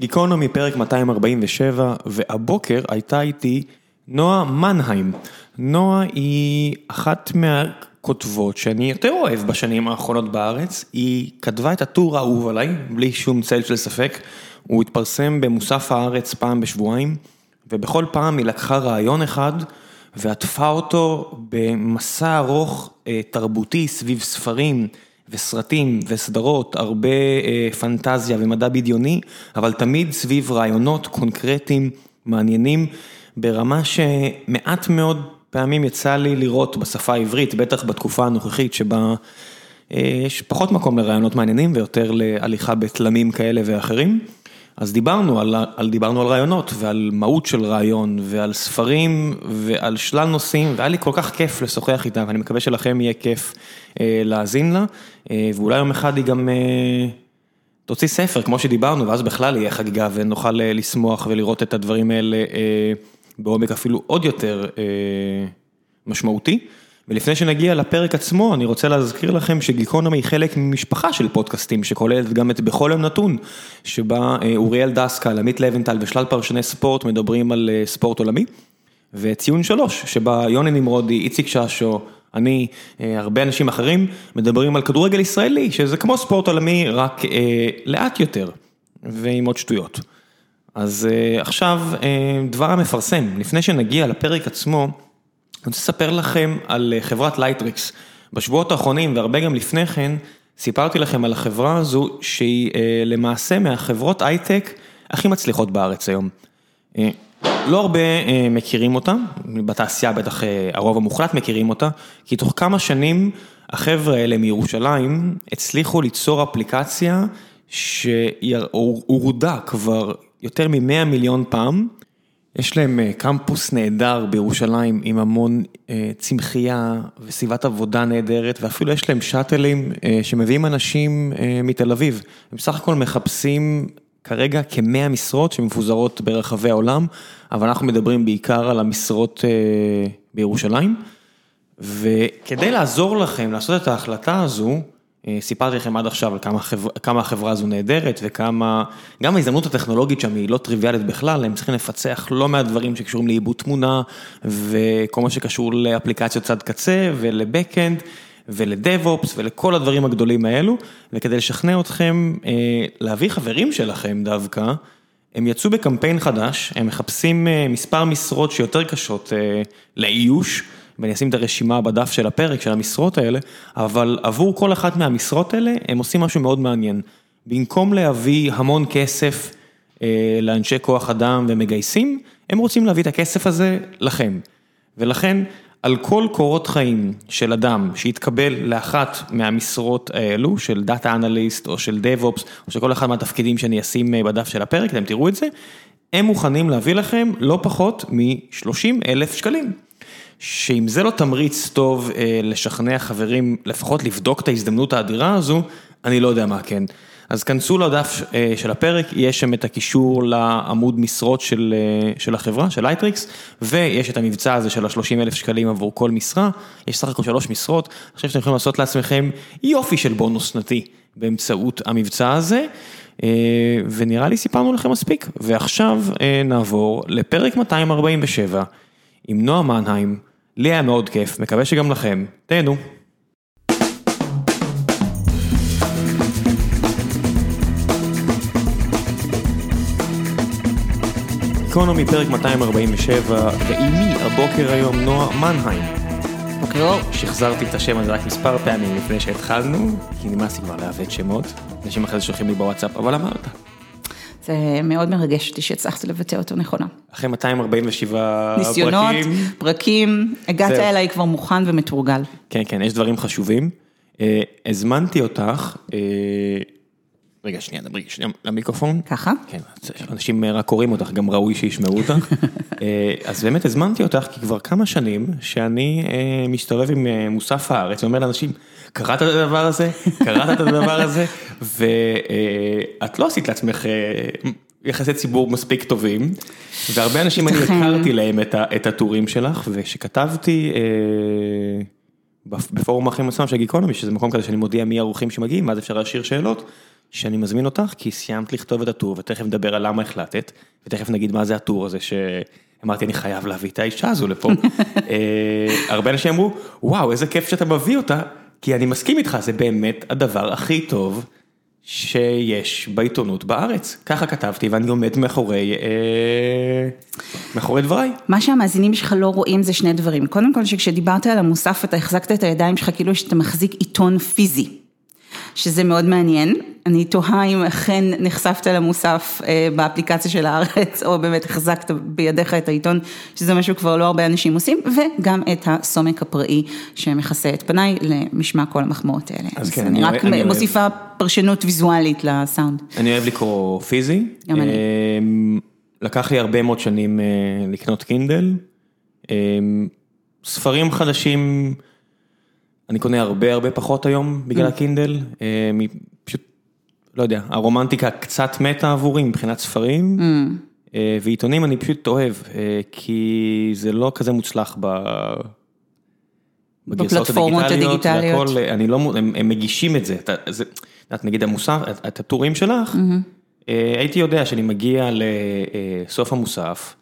גיקונומי פרק 247, והבוקר הייתה איתי נועה מנהיים. נועה היא אחת מהכותבות שאני יותר אוהב בשנים האחרונות בארץ, היא כתבה את הטור האהוב עליי, בלי שום צל של ספק, הוא התפרסם במוסף הארץ פעם בשבועיים, ובכל פעם היא לקחה רעיון אחד ועטפה אותו במסע ארוך אה, תרבותי סביב ספרים. וסרטים וסדרות, הרבה פנטזיה ומדע בדיוני, אבל תמיד סביב רעיונות קונקרטיים, מעניינים, ברמה שמעט מאוד פעמים יצא לי לראות בשפה העברית, בטח בתקופה הנוכחית שבה יש פחות מקום לרעיונות מעניינים ויותר להליכה בתלמים כאלה ואחרים. אז דיברנו על דיברנו על רעיונות ועל מהות של רעיון ועל ספרים ועל שלל נושאים והיה לי כל כך כיף לשוחח איתה ואני מקווה שלכם יהיה כיף להאזין לה ואולי יום אחד היא גם תוציא ספר כמו שדיברנו ואז בכלל יהיה חגיגה ונוכל לשמוח ולראות את הדברים האלה בעומק אפילו עוד יותר משמעותי. ולפני שנגיע לפרק עצמו, אני רוצה להזכיר לכם שגיקונומי היא חלק ממשפחה של פודקאסטים, שכוללת גם את בכל יום נתון, שבה אוריאל דסקל, עמית לבנטל ושלל פרשני ספורט מדברים על ספורט עולמי. וציון שלוש, שבה יוני נמרודי, איציק ששו, אני, הרבה אנשים אחרים, מדברים על כדורגל ישראלי, שזה כמו ספורט עולמי, רק לאט יותר, ועם עוד שטויות. אז עכשיו, דבר המפרסם, לפני שנגיע לפרק עצמו, אני רוצה לספר לכם על חברת לייטריקס, בשבועות האחרונים והרבה גם לפני כן, סיפרתי לכם על החברה הזו שהיא למעשה מהחברות הייטק הכי מצליחות בארץ היום. לא הרבה מכירים אותה, בתעשייה בטח הרוב המוחלט מכירים אותה, כי תוך כמה שנים החבר'ה האלה מירושלים הצליחו ליצור אפליקציה שהורדה כבר יותר מ-100 מיליון פעם. יש להם קמפוס נהדר בירושלים עם המון צמחייה וסביבת עבודה נהדרת ואפילו יש להם שאטלים שמביאים אנשים מתל אביב. הם בסך הכל מחפשים כרגע כמאה משרות שמפוזרות ברחבי העולם, אבל אנחנו מדברים בעיקר על המשרות בירושלים. וכדי לעזור לכם לעשות את ההחלטה הזו, סיפרתי לכם עד עכשיו על כמה החברה הזו נהדרת וכמה, גם ההזדמנות הטכנולוגית שם היא לא טריוויאלית בכלל, הם צריכים לפצח לא מעט דברים שקשורים לעיבוד תמונה וכל מה שקשור לאפליקציות צד קצה ולבקאנד ולדאב-אופס ולכל הדברים הגדולים האלו, וכדי לשכנע אתכם להביא חברים שלכם דווקא, הם יצאו בקמפיין חדש, הם מחפשים מספר משרות שיותר קשות לאיוש. ואני אשים את הרשימה בדף של הפרק של המשרות האלה, אבל עבור כל אחת מהמשרות האלה הם עושים משהו מאוד מעניין. במקום להביא המון כסף לאנשי כוח אדם ומגייסים, הם רוצים להביא את הכסף הזה לכם. ולכן על כל קורות חיים של אדם שהתקבל לאחת מהמשרות האלו, של data analyst או של DevOps, או של כל אחד מהתפקידים שאני אשים בדף של הפרק, אתם תראו את זה, הם מוכנים להביא לכם לא פחות מ-30 אלף שקלים. שאם זה לא תמריץ טוב לשכנע חברים, לפחות לבדוק את ההזדמנות האדירה הזו, אני לא יודע מה כן. אז כנסו לדף של הפרק, יש שם את הקישור לעמוד משרות של החברה, של לייטריקס, ויש את המבצע הזה של ה-30 אלף שקלים עבור כל משרה, יש סך הכל שלוש משרות, אני חושב שאתם יכולים לעשות לעצמכם יופי של בונוס שנתי באמצעות המבצע הזה, ונראה לי סיפרנו לכם מספיק, ועכשיו נעבור לפרק 247 עם נועה מנהיים. לי היה מאוד כיף, מקווה שגם לכם, תהנו. גיקונומי פרק 247, ואימי הבוקר היום נועה מנהיים. בוקר אור. שחזרתי את השם הזה רק מספר פעמים לפני שהתחלנו, כי נמאס לי כבר לעוות שמות, אנשים אחרי זה שולחים לי בוואטסאפ, אבל אמרת. זה מאוד מרגש אותי שהצלחת לבטא אותו נכונה. אחרי 247 פרקים. ניסיונות, פרקים, הגעת אליי כבר מוכן ומתורגל. כן, כן, יש דברים חשובים. הזמנתי אותך, רגע, שנייה, דברי שנייה למיקרופון. ככה? כן, אנשים רק קוראים אותך, גם ראוי שישמעו אותך. אז באמת הזמנתי אותך, כי כבר כמה שנים שאני מסתובב עם מוסף הארץ, ואומר לאנשים, קראת את הדבר הזה? קראת את הדבר הזה? ואת לא עשית לעצמך יחסי ציבור מספיק טובים, והרבה אנשים אני הכרתי להם את הטורים שלך, ושכתבתי בפורום אחרים עצמם של גיקונומי, שזה מקום כזה שאני מודיע מי האורחים שמגיעים, ואז אפשר להשאיר שאלות. שאני מזמין אותך, כי סיימת לכתוב את הטור, ותכף נדבר על למה החלטת, ותכף נגיד מה זה הטור הזה שאמרתי, אני חייב להביא את האישה הזו לפה. אה, הרבה אנשים אמרו, וואו, איזה כיף שאתה מביא אותה, כי אני מסכים איתך, זה באמת הדבר הכי טוב שיש בעיתונות בארץ. ככה כתבתי, ואני עומד מאחורי, אה, מאחורי דבריי. מה שהמאזינים שלך לא רואים זה שני דברים. קודם כל, שכשדיברת על המוסף, אתה החזקת את הידיים שלך כאילו שאתה מחזיק עיתון פיזי. שזה מאוד מעניין, אני תוהה אם אכן נחשפת למוסף אה, באפליקציה של הארץ, או באמת החזקת בידיך את העיתון, שזה משהו כבר לא הרבה אנשים עושים, וגם את הסומק הפראי שמכסה את פניי למשמע כל המחמאות האלה. אז אז כן, אני אני רק אוהב- אני מוסיפה פרשנות ויזואלית לסאונד. אני אוהב לקרוא פיזי. גם אני. אמ, לקח לי הרבה מאוד שנים אה, לקנות קינדל. אמ, ספרים חדשים, אני קונה הרבה הרבה פחות היום בגלל הקינדל. אמ, פשוט, לא יודע, הרומנטיקה קצת מתה עבורי מבחינת ספרים. אה, ועיתונים אני פשוט אוהב, אה, כי זה לא כזה מוצלח ב... בגרסאות בפלטפורמות הדיגיטליות. והכל, אני לא, הם, הם מגישים את זה, אתה, זה, את נגיד המוסף, את, את הטורים שלך, אה, הייתי יודע שאני מגיע לסוף המוסף,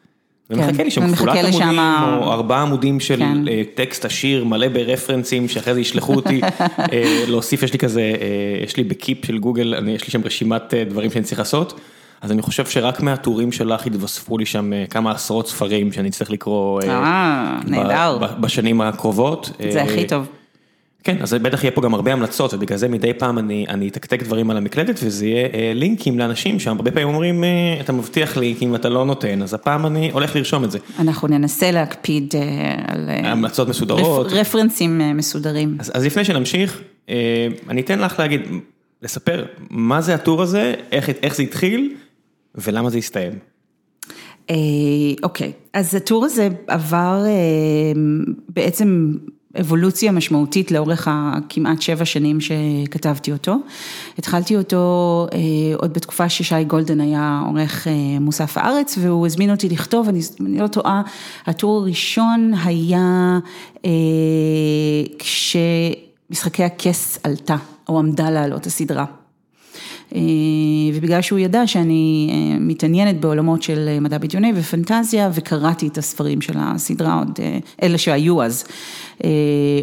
ומחכה לי שם כפולת עמודים, או ארבעה עמודים של כן. אה, טקסט עשיר מלא ברפרנסים, שאחרי זה ישלחו אותי אה, להוסיף, יש לי כזה, אה, יש לי בקיפ של גוגל, אני, יש לי שם רשימת דברים שאני צריך לעשות. אז אני חושב שרק מהטורים שלך התווספו לי שם כמה עשרות ספרים שאני צריך לקרוא אה, נהדר. בשנים הקרובות. זה הכי טוב. כן, אז בטח יהיה פה גם הרבה המלצות, ובגלל זה מדי פעם אני, אני אתקתק דברים על המקלדת, וזה יהיה אה, לינקים לאנשים שם, הרבה פעמים אומרים, אה, אתה מבטיח לי, כי אם אתה לא נותן, אז הפעם אני הולך לרשום את זה. אנחנו ננסה להקפיד אה, על אה, המלצות מסודרות. רפ- רפרנסים אה, מסודרים. אז, אז לפני שנמשיך, אה, אני אתן לך להגיד, לספר מה זה הטור הזה, איך, איך זה התחיל, ולמה זה הסתיים. אה, אוקיי, אז הטור הזה עבר אה, בעצם אבולוציה משמעותית לאורך הכמעט שבע שנים שכתבתי אותו. התחלתי אותו אה, עוד בתקופה ששי גולדן היה עורך אה, מוסף הארץ, והוא הזמין אותי לכתוב, אני, אני לא טועה, הטור הראשון היה אה, כשמשחקי הכס עלתה, או עמדה לעלות הסדרה. אה, ובגלל שהוא ידע שאני אה, מתעניינת בעולמות של אה, מדע בדיוני ופנטזיה, וקראתי את הספרים של הסדרה, עוד, אלה שהיו אז,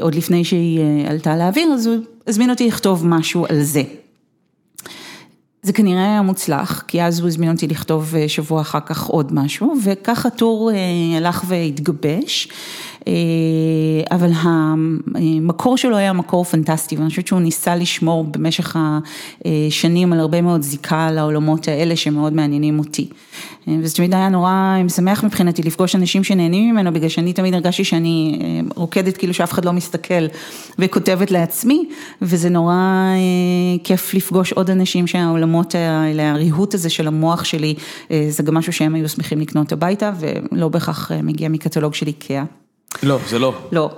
עוד לפני שהיא עלתה לאוויר, אז הוא הזמין אותי לכתוב משהו על זה. זה כנראה היה מוצלח, כי אז הוא הזמין אותי לכתוב שבוע אחר כך עוד משהו, וכך הטור הלך והתגבש, אבל המקור שלו היה מקור פנטסטי, ואני חושבת שהוא ניסה לשמור במשך השנים על הרבה מאוד זיקה לעולמות האלה שמאוד מעניינים אותי. אה, וזה תמיד היה נורא משמח מבחינתי לפגוש אנשים שנהנים ממנו, בגלל שאני תמיד הרגשתי שאני אה, רוקדת כאילו שאף אחד לא מסתכל וכותבת לעצמי, וזה נורא אה, כיף לפגוש עוד אנשים שהעולמות האלה, הריהוט הזה של המוח שלי, אה, זה גם משהו שהם היו שמחים לקנות הביתה, ולא בהכרח אה, מגיע מקטלוג של איקאה. לא, זה לא. לא.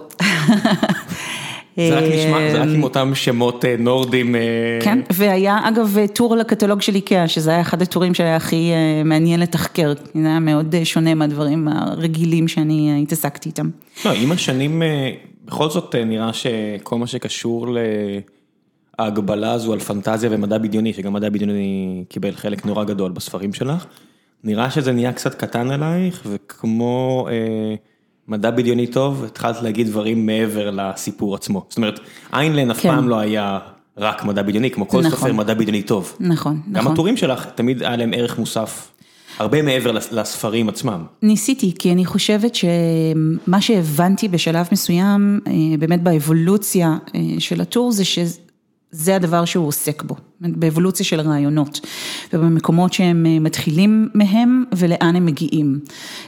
זה רק נשמע, זה רק עם אותם שמות אה, נורדים. אה, כן, והיה אגב טור לקטלוג של איקאה, שזה היה אחד הטורים שהיה הכי אה, מעניין לתחקר, זה היה מאוד אה, שונה מהדברים הרגילים שאני אה, התעסקתי איתם. לא, עם השנים, אה, בכל זאת אה, נראה שכל מה שקשור להגבלה הזו על פנטזיה ומדע בדיוני, שגם מדע בדיוני קיבל חלק נורא גדול בספרים שלך, נראה שזה נהיה קצת קטן עלייך, וכמו אה, מדע בדיוני טוב, התחלת להגיד דברים מעבר לסיפור עצמו. זאת אומרת, איינלן אף כן. פעם לא היה רק מדע בדיוני, כמו כל נכון. סופר מדע בדיוני טוב. נכון, גם נכון. הטורים שלך, תמיד היה להם ערך מוסף, הרבה מעבר לס- לספרים עצמם. ניסיתי, כי אני חושבת שמה שהבנתי בשלב מסוים, אה, באמת באבולוציה אה, של הטור, זה שזה הדבר שהוא עוסק בו, באבולוציה של רעיונות, ובמקומות שהם אה, מתחילים מהם ולאן הם מגיעים.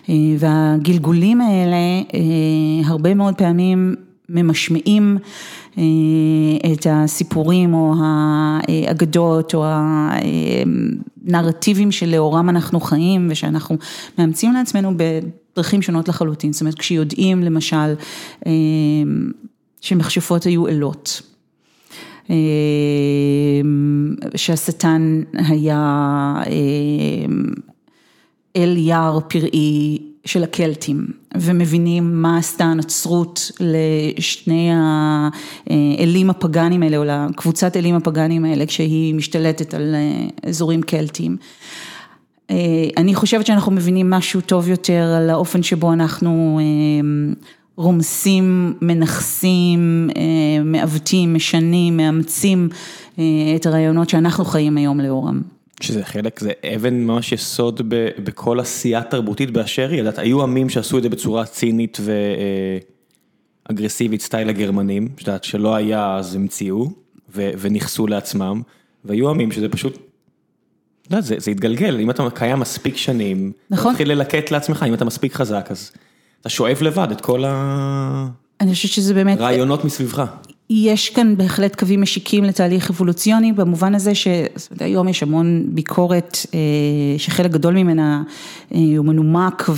אה, והגלגולים האלה, אה, הרבה מאוד פעמים ממשמעים את הסיפורים או האגדות או הנרטיבים שלאורם אנחנו חיים ושאנחנו מאמצים לעצמנו בדרכים שונות לחלוטין. זאת אומרת, כשיודעים למשל שמכשפות היו אלות. אה, שהשטן היה אה, אל יער פראי של הקלטים, ומבינים מה עשתה הנצרות לשני האלים הפגאנים האלה, או לקבוצת אלים הפגאנים האלה, כשהיא משתלטת על אזורים קלטיים. אני חושבת שאנחנו מבינים משהו טוב יותר על האופן שבו אנחנו רומסים, מנכסים, מעוותים, משנים, מאמצים את הרעיונות שאנחנו חיים היום לאורם. שזה חלק, זה אבן ממש יסוד בכל עשייה תרבותית באשר היא, היו עמים שעשו את זה בצורה צינית ואגרסיבית, סטייל הגרמנים, שאת שלא היה אז המציאו ונכסו לעצמם, והיו עמים שזה פשוט, את יודעת, זה התגלגל, אם אתה קיים מספיק שנים, נכון, תתחיל ללקט לעצמך, אם אתה מספיק חזק, אז אתה שואב לבד את כל הרעיונות מסביבך. יש כאן בהחלט קווים משיקים לתהליך אבולוציוני, במובן הזה שהיום יש המון ביקורת שחלק גדול ממנה הוא מנומק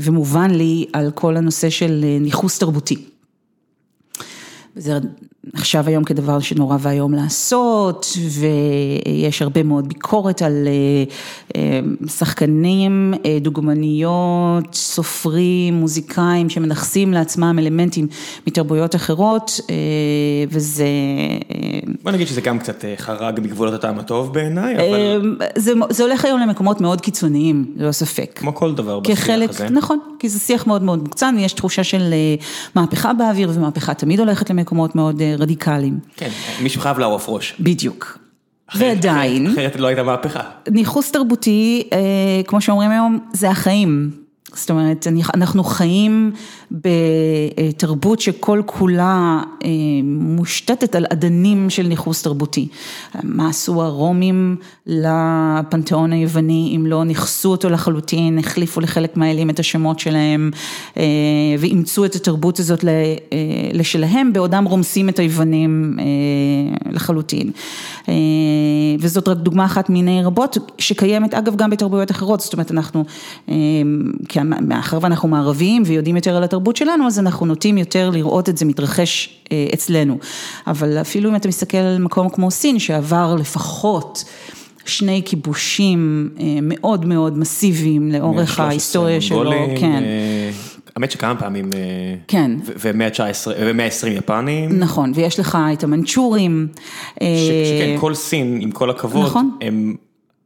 ומובן לי על כל הנושא של ניכוס תרבותי. זה נחשב היום כדבר שנורא ואיום לעשות, ויש הרבה מאוד ביקורת על שחקנים, דוגמניות, סופרים, מוזיקאים, שמנכסים לעצמם אלמנטים מתרבויות אחרות, וזה... בוא נגיד שזה גם קצת חרג בגבולות הטעם הטוב בעיניי, אבל... זה הולך היום למקומות מאוד קיצוניים, ללא ספק. כמו כל דבר בשיח הזה. נכון, כי זה שיח מאוד מאוד מוקצן, יש תחושה של מהפכה באוויר, ומהפכה תמיד הולכת למקומות מאוד רדיקליים. כן, מישהו חייב לערוף ראש. בדיוק. ועדיין, אחרת לא הייתה מהפכה. ניכוס תרבותי, כמו שאומרים היום, זה החיים. זאת אומרת, אנחנו חיים בתרבות שכל כולה מושתתת על אדנים של ניכוס תרבותי. מה עשו הרומים לפנתיאון היווני, אם לא ניכסו אותו לחלוטין, החליפו לחלק מהאלים את השמות שלהם ואימצו את התרבות הזאת לשלהם, בעודם רומסים את היוונים לחלוטין. וזאת רק דוגמה אחת מיני רבות, שקיימת אגב גם בתרבויות אחרות, זאת אומרת אנחנו, מאחר ואנחנו מערבים ויודעים יותר על התרבות שלנו, אז אנחנו נוטים יותר לראות את זה מתרחש אצלנו. אבל אפילו אם אתה מסתכל על מקום כמו סין, שעבר לפחות שני כיבושים מאוד מאוד מסיביים לאורך ההיסטוריה שלו, כן. האמת שכמה פעמים, כן, ו-120 יפנים. נכון, ויש לך את המנצ'ורים. שכן, כל סין, עם כל הכבוד, נכון. הם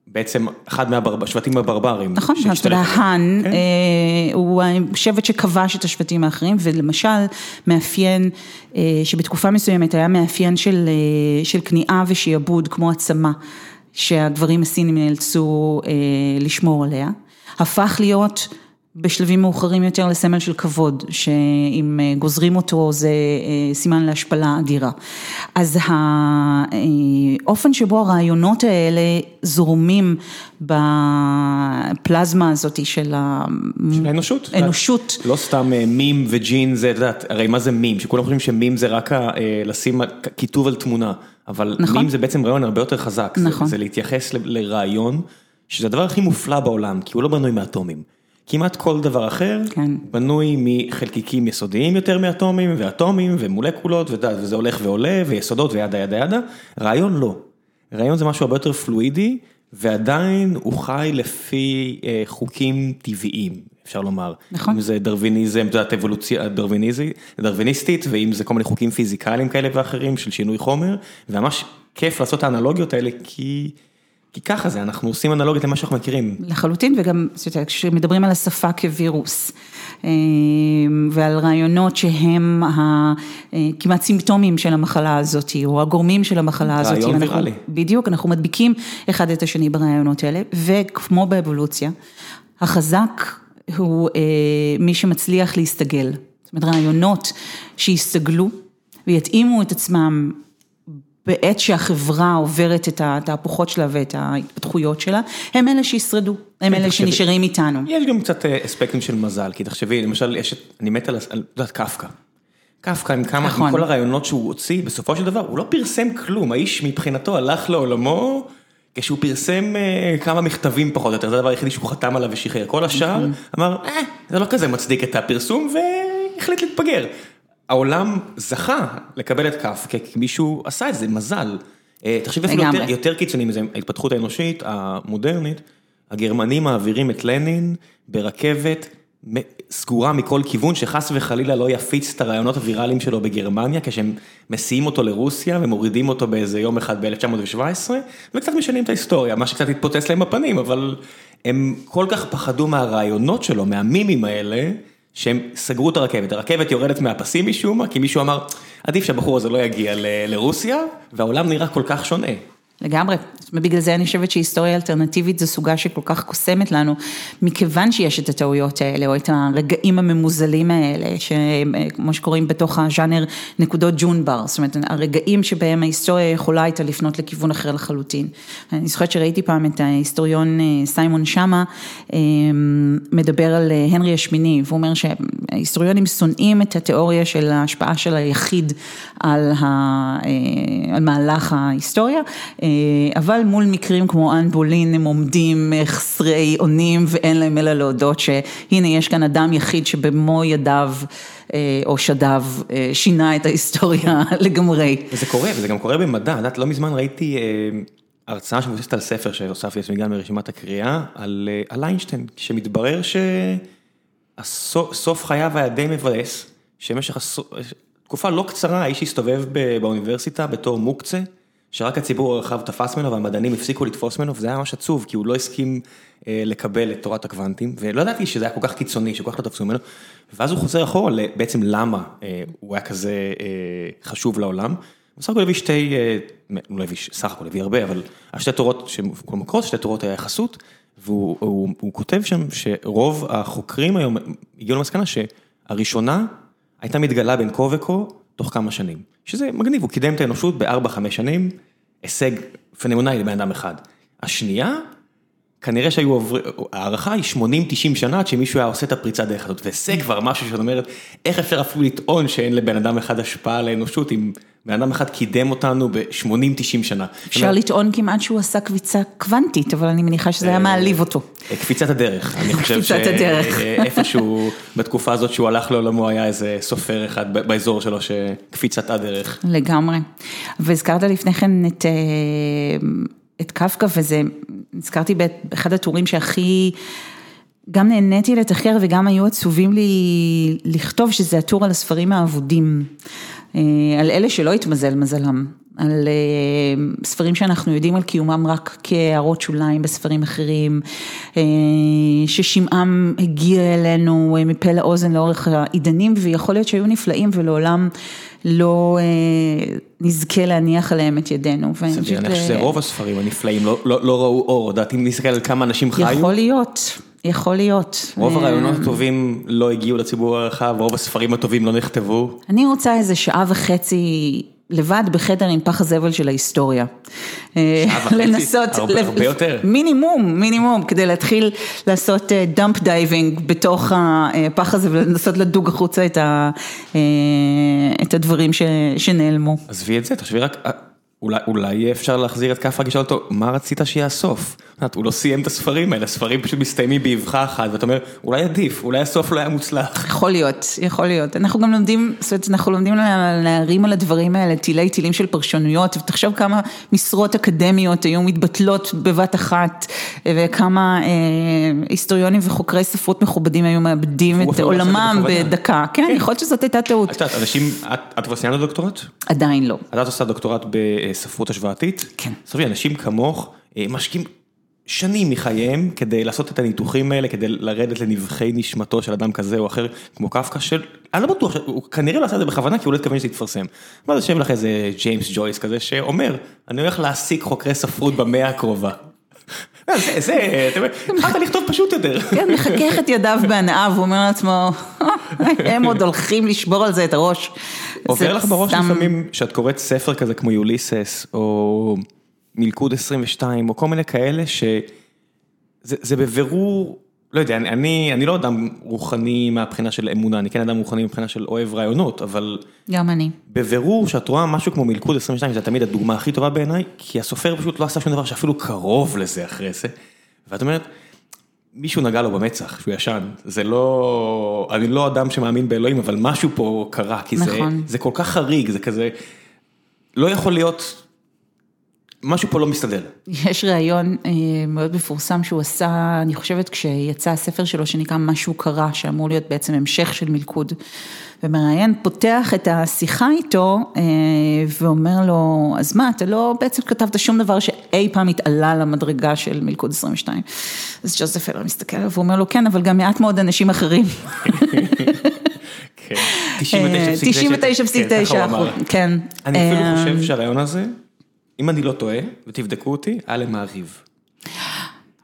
בעצם אחד מהשבטים הברברים. נכון, אתה יודע, האן הוא שבט שכבש את השבטים האחרים, ולמשל מאפיין שבתקופה מסוימת היה מאפיין של כניעה ושיעבוד כמו עצמה, שהגברים הסינים נאלצו לשמור עליה, הפך להיות בשלבים מאוחרים יותר לסמל של כבוד, שאם גוזרים אותו זה סימן להשפלה אדירה. אז האופן שבו הרעיונות האלה זורמים בפלזמה הזאת של האנושות. האנושות. לא סתם מים וג'ין, זה, את יודעת, הרי מה זה מים? שכולם חושבים שמים זה רק לשים כיתוב על תמונה, אבל מים זה בעצם רעיון הרבה יותר חזק. נכון. זה להתייחס לרעיון, שזה הדבר הכי מופלא בעולם, כי הוא לא בנוי מאטומים. כמעט כל דבר אחר כן. בנוי מחלקיקים יסודיים יותר מאטומים ואטומים ומולקולות וזה הולך ועולה ויסודות וידה ידה ידה, רעיון לא, רעיון זה משהו הרבה יותר פלואידי ועדיין הוא חי לפי אה, חוקים טבעיים אפשר לומר, נכון, אם זה דרוויניזם, את יודעת אבולוציה דרוויניסטית ואם זה כל מיני חוקים פיזיקליים כאלה ואחרים של שינוי חומר וממש כיף לעשות את האנלוגיות האלה כי כי ככה זה, אנחנו עושים אנלוגית למה שאנחנו מכירים. לחלוטין, וגם כשמדברים על השפה כווירוס, ועל רעיונות שהם כמעט סימפטומים של המחלה הזאת, או הגורמים של המחלה הזאת. רעיון ויראלי. בדיוק, אנחנו מדביקים אחד את השני ברעיונות האלה, וכמו באבולוציה, החזק הוא מי שמצליח להסתגל. זאת אומרת, רעיונות שיסתגלו ויתאימו את עצמם. בעת שהחברה עוברת את התהפוכות שלה ואת ההתפתחויות שלה, הם אלה שישרדו, הם אלה שנשארים איתנו. יש גם קצת אספקטים של מזל, כי תחשבי, למשל, אני מת על, את יודעת, קפקא. קפקא עם כמה, עם כל הרעיונות שהוא הוציא, בסופו של דבר, הוא לא פרסם כלום, האיש מבחינתו הלך לעולמו, כשהוא פרסם כמה מכתבים פחות או יותר, זה הדבר היחידי שהוא חתם עליו ושחרר, כל השאר אמר, אה, זה לא כזה מצדיק את הפרסום, והחליט להתפגר. העולם זכה לקבל את קפקא, כי מישהו עשה את זה, מזל. תחשבי אפילו יותר קיצוני מזה, ההתפתחות האנושית, המודרנית, הגרמנים מעבירים את לנין ברכבת סגורה מכל כיוון, שחס וחלילה לא יפיץ את הרעיונות הוויראליים שלו בגרמניה, כשהם מסיעים אותו לרוסיה ומורידים אותו באיזה יום אחד ב-1917, וקצת משנים את ההיסטוריה, מה שקצת התפוצץ להם בפנים, אבל הם כל כך פחדו מהרעיונות שלו, מהמימים האלה, שהם סגרו את הרכבת, הרכבת יורדת מהפסים משום מה, כי מישהו אמר, עדיף שהבחור הזה לא יגיע לרוסיה, והעולם נראה כל כך שונה. לגמרי, ובגלל זה אני חושבת שהיסטוריה אלטרנטיבית זו סוגה שכל כך קוסמת לנו, מכיוון שיש את הטעויות האלה, או את הרגעים הממוזלים האלה, שכמו שקוראים בתוך הז'אנר נקודות ג'ון בר, זאת אומרת, הרגעים שבהם ההיסטוריה יכולה הייתה לפנות לכיוון אחר לחלוטין. אני זוכרת שראיתי פעם את ההיסטוריון אה, סיימון שמה, אה, מדבר על אה, הנרי השמיני, והוא אומר שההיסטוריונים שונאים את התיאוריה של ההשפעה של היחיד על, ה, על מהלך ההיסטוריה. אבל מול מקרים כמו אן בולין הם עומדים חסרי אונים ואין להם אלא להודות שהנה יש כאן אדם יחיד שבמו ידיו או שדיו שינה את ההיסטוריה לגמרי. וזה קורה, וזה גם קורה במדע, את יודעת, לא מזמן ראיתי הרצאה שמבוססת על ספר שהוספתי לעצמי גם מרשימת הקריאה, על איינשטיין, שמתברר שסוף חייו היה די מבאס, שבמשך תקופה לא קצרה האיש הסתובב באוניברסיטה בתור מוקצה. שרק הציבור הרחב תפס ממנו והמדענים הפסיקו לתפוס ממנו וזה היה ממש עצוב כי הוא לא הסכים לקבל את תורת הקוונטים ולא ידעתי שזה היה כל כך קיצוני שכל כך לא תפסו ממנו ואז הוא חוזר אחורה בעצם למה הוא היה כזה חשוב לעולם. בסך הכל הביא שתי, הוא לא הביא, סך הכל הביא הרבה אבל השתי תורות שכל מקרות שתי תורות היה יחסות והוא כותב שם שרוב החוקרים היום הגיעו למסקנה שהראשונה הייתה מתגלה בין כה וכה תוך כמה שנים, שזה מגניב, הוא קידם את האנושות ב-4-5 שנים, הישג פנומנלי לבן אדם אחד. השנייה, כנראה שהיו עוברים, הערכה היא 80-90 שנה עד שמישהו היה עושה את הפריצה דרך הזאת, וזה כבר משהו שאת אומרת, איך אפשר אפילו לטעון שאין לבן אדם אחד השפעה על האנושות אם בן אדם אחד קידם אותנו ב-80-90 שנה. אפשר לטעון כמעט שהוא עשה קביצה קוונטית, אבל אני מניחה שזה היה מעליב אותו. קפיצת הדרך, אני חושב שאיפשהו בתקופה הזאת שהוא הלך לעולמו היה איזה סופר אחד באזור שלו שקפיצת הדרך. לגמרי, והזכרת לפני כן את... את קפקא וזה, נזכרתי באחד הטורים שהכי, גם נהניתי לתחקר וגם היו עצובים לי לכתוב שזה הטור על הספרים האבודים, על אלה שלא התמזל מזלם, על ספרים שאנחנו יודעים על קיומם רק כהערות שוליים בספרים אחרים, ששמעם הגיע אלינו מפה לאוזן לאורך העידנים ויכול להיות שהיו נפלאים ולעולם לא נזכה להניח עליהם את ידינו. אני חושב שזה רוב הספרים הנפלאים, לא ראו אור, יודעת אם נסתכל על כמה אנשים חיו. יכול להיות, יכול להיות. רוב הרעיונות הטובים לא הגיעו לציבור הרחב, רוב הספרים הטובים לא נכתבו. אני רוצה איזה שעה וחצי לבד בחדר עם פח הזבל של ההיסטוריה. שעה וחצי, הרבה יותר. מינימום, מינימום, כדי להתחיל לעשות dump diving בתוך הפח הזה ולנסות לדוג החוצה את הדברים שנעלמו. עזבי את זה, תחשבי רק, אולי אפשר להחזיר את כף הגישה אותו, מה רצית שיאסוף? הוא לא סיים את הספרים האלה, הספרים פשוט מסתיימים באבחה אחת, ואתה אומר, אולי עדיף, אולי הסוף לא היה מוצלח. יכול להיות, יכול להיות. אנחנו גם לומדים, זאת אומרת, אנחנו לומדים להרים על הדברים האלה, תילי תילים של פרשנויות, ותחשוב כמה משרות אקדמיות היו מתבטלות בבת אחת, וכמה היסטוריונים וחוקרי ספרות מכובדים היו מאבדים את עולמם בדקה. כן, יכול להיות שזאת הייתה טעות. את יודעת, אנשים, את סיימת דוקטורט? עדיין לא. את עושה דוקטורט בספרות השוואתית? כן. תחשבי, אנשים כמוך משקיעים שנים מחייהם כדי לעשות את הניתוחים האלה, כדי לרדת לנבחי נשמתו של אדם כזה או אחר, כמו קפקא, של... אני לא בטוח, הוא כנראה לא עשה את זה בכוונה, כי הוא לא התכוון שזה יתפרסם. ואז יושב לך איזה ג'יימס ג'ויס כזה, שאומר, אני הולך להעסיק חוקרי ספרות במאה הקרובה. זה, זה, אתה אומר, התחלת לכתוב פשוט יותר. כן, מחכך את ידיו בהנאה, והוא אומר לעצמו, הם עוד הולכים לשבור על זה את הראש. עובר לך בראש לפעמים, שאת קוראת ספר כזה כמו יוליסס, או... מלכוד 22 או כל מיני כאלה שזה בבירור, לא יודע, אני, אני לא אדם רוחני מהבחינה של אמונה, אני כן אדם רוחני מבחינה של אוהב רעיונות, אבל... גם אני. בבירור שאת רואה משהו כמו מלכוד 22, זה תמיד הדוגמה הכי טובה בעיניי, כי הסופר פשוט לא עשה שום דבר שאפילו קרוב לזה אחרי זה, ואת אומרת, מישהו נגע לו במצח שהוא ישן, זה לא, אני לא אדם שמאמין באלוהים, אבל משהו פה קרה, כי נכון. זה, זה כל כך חריג, זה כזה, לא יכול להיות... משהו פה לא מסתדר. יש ראיון אה, מאוד מפורסם שהוא עשה, אני חושבת כשיצא הספר שלו שנקרא משהו קרה, שאמור להיות בעצם המשך של מלכוד. ומראיין פותח את השיחה איתו אה, ואומר לו, אז מה, אתה לא בעצם כתבת שום דבר שאי פעם התעלה למדרגה של מלכוד 22. אז ג'וזף אלר מסתכל עליו ואומר לו, כן, אבל גם מעט מאוד אנשים אחרים. כן. 99.9 אחוז, כן. אני אפילו אה, חושב שהרעיון הזה, אם אני לא טועה, ותבדקו אותי, היה למעריב.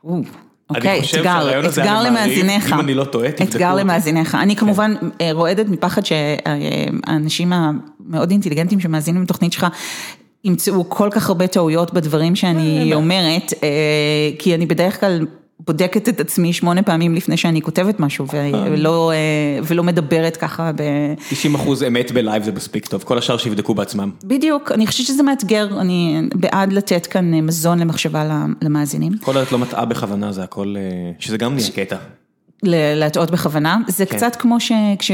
או, אוקיי, אתגר, אתגר למאזיניך. אם אני לא טועה, תבדקו אתגר אותי. למאזיניך. אני כמובן אה, רועדת מפחד שהאנשים המאוד אינטליגנטים שמאזינים לתוכנית שלך, ימצאו כל כך הרבה טעויות בדברים שאני אומרת, אה, כי אני בדרך כלל בודקת את עצמי שמונה פעמים לפני שאני כותבת משהו, ולא, אה, ולא מדברת ככה ב... 90 אחוז אמת בלייב זה מספיק טוב, כל השאר שיבדקו בעצמם. בדיוק, אני חושבת שזה מאתגר, אני בעד לתת כאן אה, מזון למחשבה למאזינים. כל עוד את לא מטעה בכוונה, זה הכל, אה, שזה גם נהיה קטע. להטעות בכוונה, זה כן. קצת כמו שכש...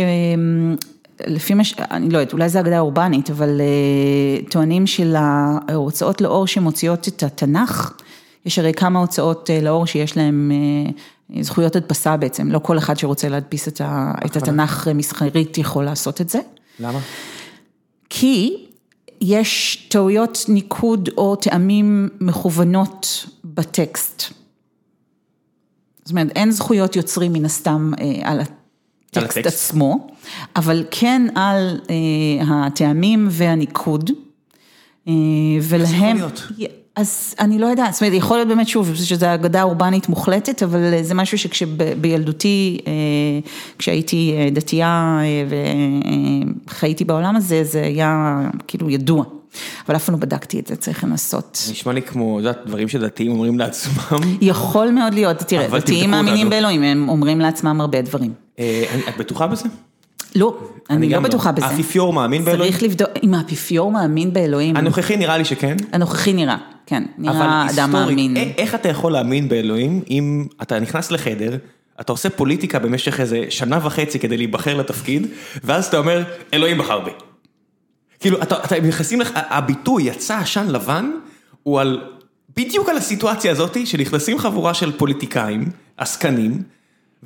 לפי מה ש... אני לא יודעת, אולי זו אגדה אורבנית, אבל אה, טוענים שלהוצאות לאור שמוציאות את התנ"ך, יש הרי כמה הוצאות אה, לאור שיש להם אה, זכויות הדפסה בעצם, לא כל אחד שרוצה להדפיס את. את התנ"ך אה, מסחרית יכול לעשות את זה. למה? כי יש טעויות ניקוד או טעמים מכוונות בטקסט. זאת אומרת, אין זכויות יוצרים מן הסתם אה, על הטקסט הטקסט. עצמו, אבל כן על אה, הטעמים והניקוד. אה, ולהם, להיות? אז אני לא יודעת, זאת אומרת, יכול להיות באמת שוב, שזו אגדה אורבנית מוחלטת, אבל זה משהו שכשבילדותי, אה, כשהייתי אה, דתייה אה, וחייתי בעולם הזה, זה היה כאילו ידוע. אבל אף פעם לא בדקתי את זה, צריך לנסות. נשמע לי כמו, את יודעת, דברים שדתיים אומרים לעצמם. יכול מאוד להיות, תראה, דתיים מאמינים. באלוהים, הם אומרים לעצמם הרבה דברים. אה, את בטוחה בזה? לא, אני לא גם בטוחה בזה. האפיפיור מאמין באלוהים? צריך לבדוק, אם האפיפיור מאמין באלוהים, הנוכחי נראה לי שכן. הנוכחי נראה, כן, אבל נראה אדם מאמין. היסטורית, א- איך אתה יכול להאמין באלוהים אם אתה נכנס לחדר, אתה עושה פוליטיקה במשך איזה שנה וחצי כדי להיבחר לתפקיד, ואז אתה אומר, אלוהים בחר בי. כאילו, אתה, אתה נכנסים לך, הביטוי יצא עשן לבן, הוא על, בדיוק על הסיטואציה הזאת, שנכנסים חבורה של פוליטיקאים, עסקנים,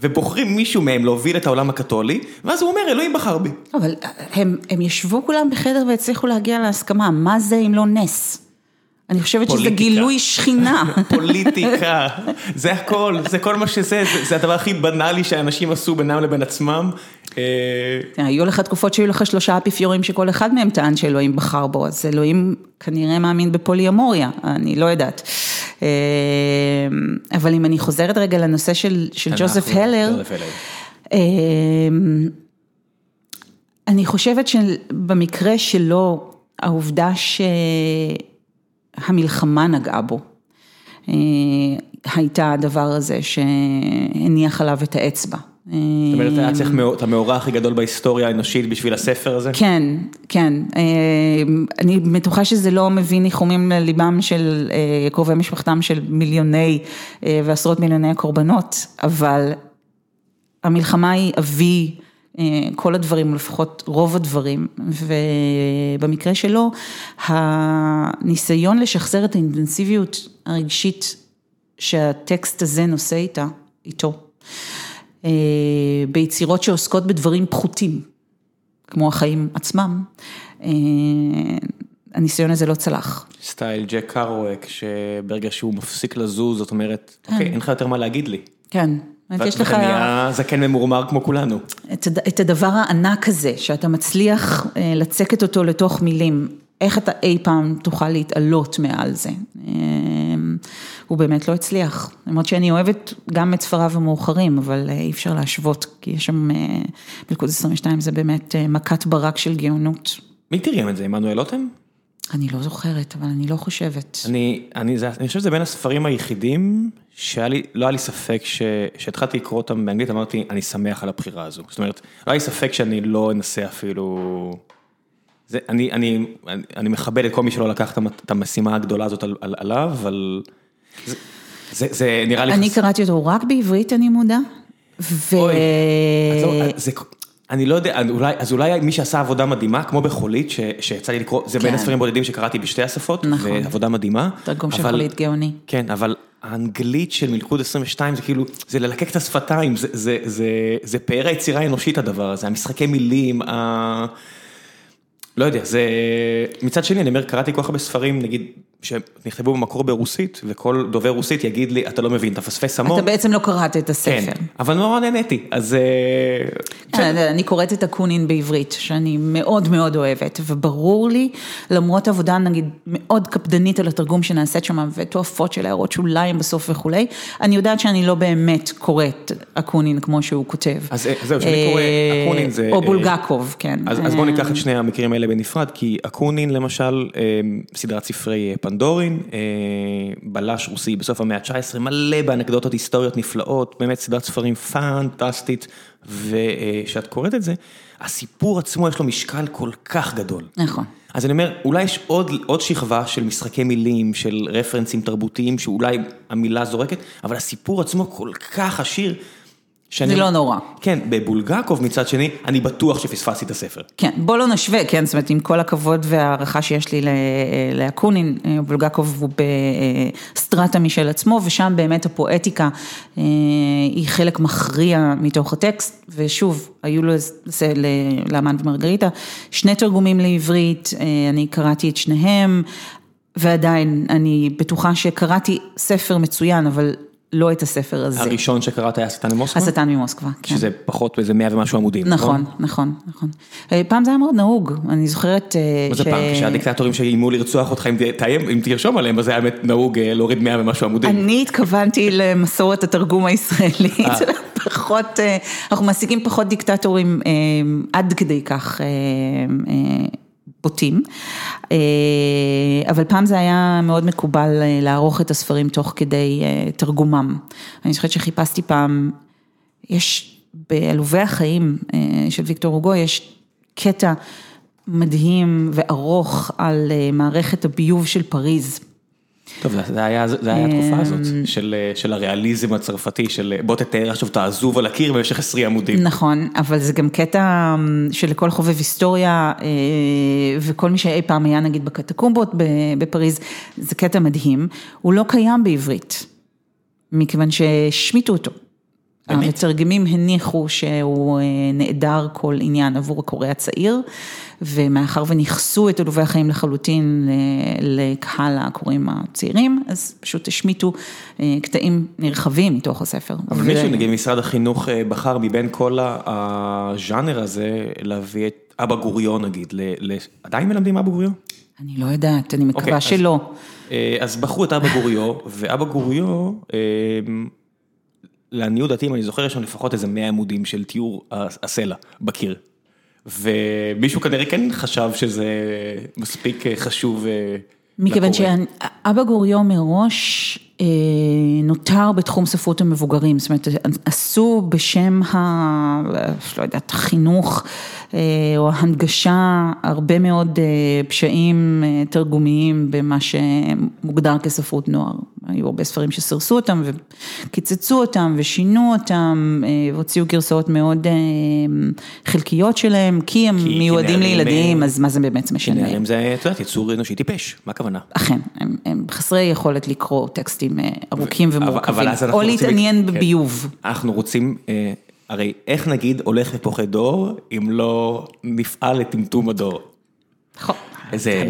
ובוחרים מישהו מהם להוביל את העולם הקתולי, ואז הוא אומר, אלוהים בחר בי. אבל הם, הם ישבו כולם בחדר והצליחו להגיע להסכמה, מה זה אם לא נס? אני חושבת שזה פוליטיקה. גילוי שכינה. פוליטיקה, זה הכל, זה כל מה שזה, זה, זה הדבר הכי בנאלי שאנשים עשו בינם לבין עצמם. אה, היו לך תקופות שהיו לך שלושה אפיפיורים שכל אחד מהם טען שאלוהים בחר בו, אז אלוהים כנראה מאמין בפוליומוריה, אני לא יודעת. אה, אבל אם אני חוזרת רגע לנושא של, של ג'וזף אנחנו- הלר, ג'וזף הלר. אה, אני חושבת שבמקרה שלו, העובדה שהמלחמה נגעה בו, הייתה הדבר הזה שהניח עליו את האצבע. זאת אומרת, היה צריך את המאורע הכי גדול בהיסטוריה האנושית בשביל הספר הזה? כן, כן. אה, אני בטוחה שזה לא מביא ניחומים לליבם של אה, קרובי משפחתם של מיליוני אה, ועשרות מיליוני הקורבנות, אבל המלחמה היא אבי אה, כל הדברים, לפחות רוב הדברים, ובמקרה שלו, הניסיון לשחזר את האינטנסיביות הרגשית שהטקסט הזה נושא איתה, איתו, אה, ביצירות שעוסקות בדברים פחותים. כמו החיים עצמם, אה, הניסיון הזה לא צלח. סטייל ג'ק קארואק, שברגע שהוא מפסיק לזוז, זאת אומרת, אוקיי, אין לך יותר מה להגיד לי. כן, יש לך ואתה נהיה זקן ממורמר כמו כולנו. את את הדבר הענק הזה, שאתה מצליח אה, לצקת אותו לתוך מילים, איך אתה אי פעם תוכל להתעלות מעל זה. הוא באמת לא הצליח, למרות שאני אוהבת גם את ספריו המאוחרים, אבל אה, אי אפשר להשוות, כי יש שם, אה, מלכוד 22 זה באמת אה, מכת ברק של גאונות. מי תרגם את זה, עמנואל לוטם? אני לא זוכרת, אבל אני לא חושבת. אני, אני, זה, אני חושב שזה בין הספרים היחידים שהיה לי, לא היה לי ספק ש- שהתחלתי לקרוא אותם באנגלית, אמרתי, אני שמח על הבחירה הזו. זאת אומרת, לא היה לי ספק שאני לא אנסה אפילו... זה, אני, אני, אני, אני מכבד את כל מי שלא לקח את המשימה הגדולה הזאת על, על, עליו, אבל זה, זה, זה נראה לי... אני קראתי אותו רק בעברית, אני מודה. ו... אוי, לא, זה, אני לא יודע, אולי, אז אולי מי שעשה עבודה מדהימה, כמו בחולית, ש, שיצא לי לקרוא, זה בין כן. הספרים בודדים שקראתי בשתי השפות, נכון. ועבודה מדהימה. תרגום של חולית גאוני. כן, אבל האנגלית של מלכוד 22 זה כאילו, זה ללקק את השפתיים, זה, זה, זה, זה פאר היצירה האנושית הדבר הזה, המשחקי מילים, ה... לא יודע, זה... מצד שני, אני אומר, קראתי כל כך הרבה ספרים, נגיד, שנכתבו במקור ברוסית, וכל דובר רוסית יגיד לי, אתה לא מבין, אתה פספס המון. אתה בעצם לא קראת את כן, הספר. אבל נורא נהניתי, אז... אה, כן, אני קוראת את אקונין בעברית, שאני מאוד מאוד אוהבת, וברור לי, למרות עבודה נגיד מאוד קפדנית על התרגום שנעשית שם, ותועפות של הערות שוליים בסוף וכולי, אני יודעת שאני לא באמת קוראת אקונין כמו שהוא כותב. אז אה, זהו, כשאני קורא אה, אקונין זה... או אה, בולגקוב, כן. אז, בואו ניקח את שני המקרים האלה בנפרד, כי אקונין למשל, אה, סדרת ספרי אה, פנדורין, אה, בלש רוסי בסוף המאה ה-19, מלא באנקדוטות היסטוריות נפלאות, באמת סדרת ספרים פנטסטית, וכשאת קוראת את זה, הסיפור עצמו יש לו משקל כל כך גדול. נכון. אז אני אומר, אולי יש עוד, עוד שכבה של משחקי מילים, של רפרנסים תרבותיים, שאולי המילה זורקת, אבל הסיפור עצמו כל כך עשיר. זה לא נורא. כן, בבולגקוב מצד שני, אני בטוח שפספסתי את הספר. כן, בוא לא נשווה, כן, זאת אומרת, עם כל הכבוד וההערכה שיש לי לאקונין, אה, בולגקוב הוא בסטרטה משל עצמו, ושם באמת הפואטיקה אה, היא חלק מכריע מתוך הטקסט, ושוב, היו לו, זה לאמן ומרגריטה, שני תרגומים לעברית, אה, אני קראתי את שניהם, ועדיין, אני בטוחה שקראתי ספר מצוין, אבל לא את הספר הזה. הראשון שקראת היה השטן ממוסקבה? השטן ממוסקבה, כן. שזה פחות באיזה מאה ומשהו עמודים, נכון, נכון, נכון. אה, פעם זה היה מאוד נהוג, אני זוכרת אה, מה זה פעם? כשהדיקטטורים שאיימו לרצוח אותך, אם תאיים- אם תרשום עליהם, אז זה היה באמת נהוג אה, להוריד מאה ומשהו עמודים. אני התכוונתי למסורת התרגום הישראלית. פחות, אנחנו מעסיקים פחות דיקטטורים עד כדי כך בוטים, אה, אבל פעם זה היה מאוד מקובל אה, לערוך את הספרים תוך כדי אה, תרגומם. אני זוכרת שחיפשתי פעם, יש בעלובי החיים של ויקטור הוגו, יש קטע מדהים וארוך על מערכת הביוב של פריז. טוב, זה- היה זה היה התקופה הזאת, של אה, של הריאליזם הצרפתי, של אה, בוא תתאר עכשיו את העזוב על הקיר במשך 20 עמודים. נכון, אבל זה גם קטע אמ, שלכל חובב היסטוריה אה, וכל מי שאי פעם היה נגיד בקטקומבות בפריז, זה קטע מדהים, הוא לא קיים בעברית, מכיוון שהשמיטו אותו. המתרגמים הניחו שהוא אה, נעדר כל עניין עבור הקורא הצעיר, ומאחר וניכסו את עלובי החיים לחלוטין ל- לקהל הקוראים הצעירים, אז פשוט השמיטו אה, קטעים נרחבים מתוך הספר. אבל ו- מישהו, נגיד משרד החינוך אה, בחר מבין כל הז'אנר הזה, להביא את אבא גוריון נגיד, ל- עדיין מלמדים אבא גוריון? אני לא יודעת, אני מקווה אוקיי, אז- שלא. אה, אז בחרו את אבא גוריו, ואבא גוריו, אה, לעניות דעתי, אם אני זוכר, יש שם לפחות איזה 100 עמודים של תיאור הסלע בקיר. ומישהו כנראה כן חשב שזה מספיק אה, חשוב אה, מכיוון. שאבא גוריו מראש אה, נותר בתחום ספרות המבוגרים, זאת אומרת, עשו בשם ה... לא יודעת, החינוך או ההנגשה הרבה מאוד אה, פשעים אה, תרגומיים במה שמוגדר כספרות נוער. היו הרבה ספרים שסירסו אותם וקיצצו אותם ושינו אותם אה, והוציאו גרסאות מאוד אה, חלקיות שלהם, כי הם כי מיועדים נערים, לילדים, אה, אז מה זה באמת משנה? נערים זה, את יודעת, יצור אנושי טיפש, מה הכוונה? אכן, הם, הם חסרי יכולת לקרוא טקסטים אה, ארוכים ומורכבים, או להתעניין כן. בביוב. אנחנו רוצים, אה, הרי איך נגיד הולך ופוחד דור, אם לא נפעל לטמטום הדור? נכון. זה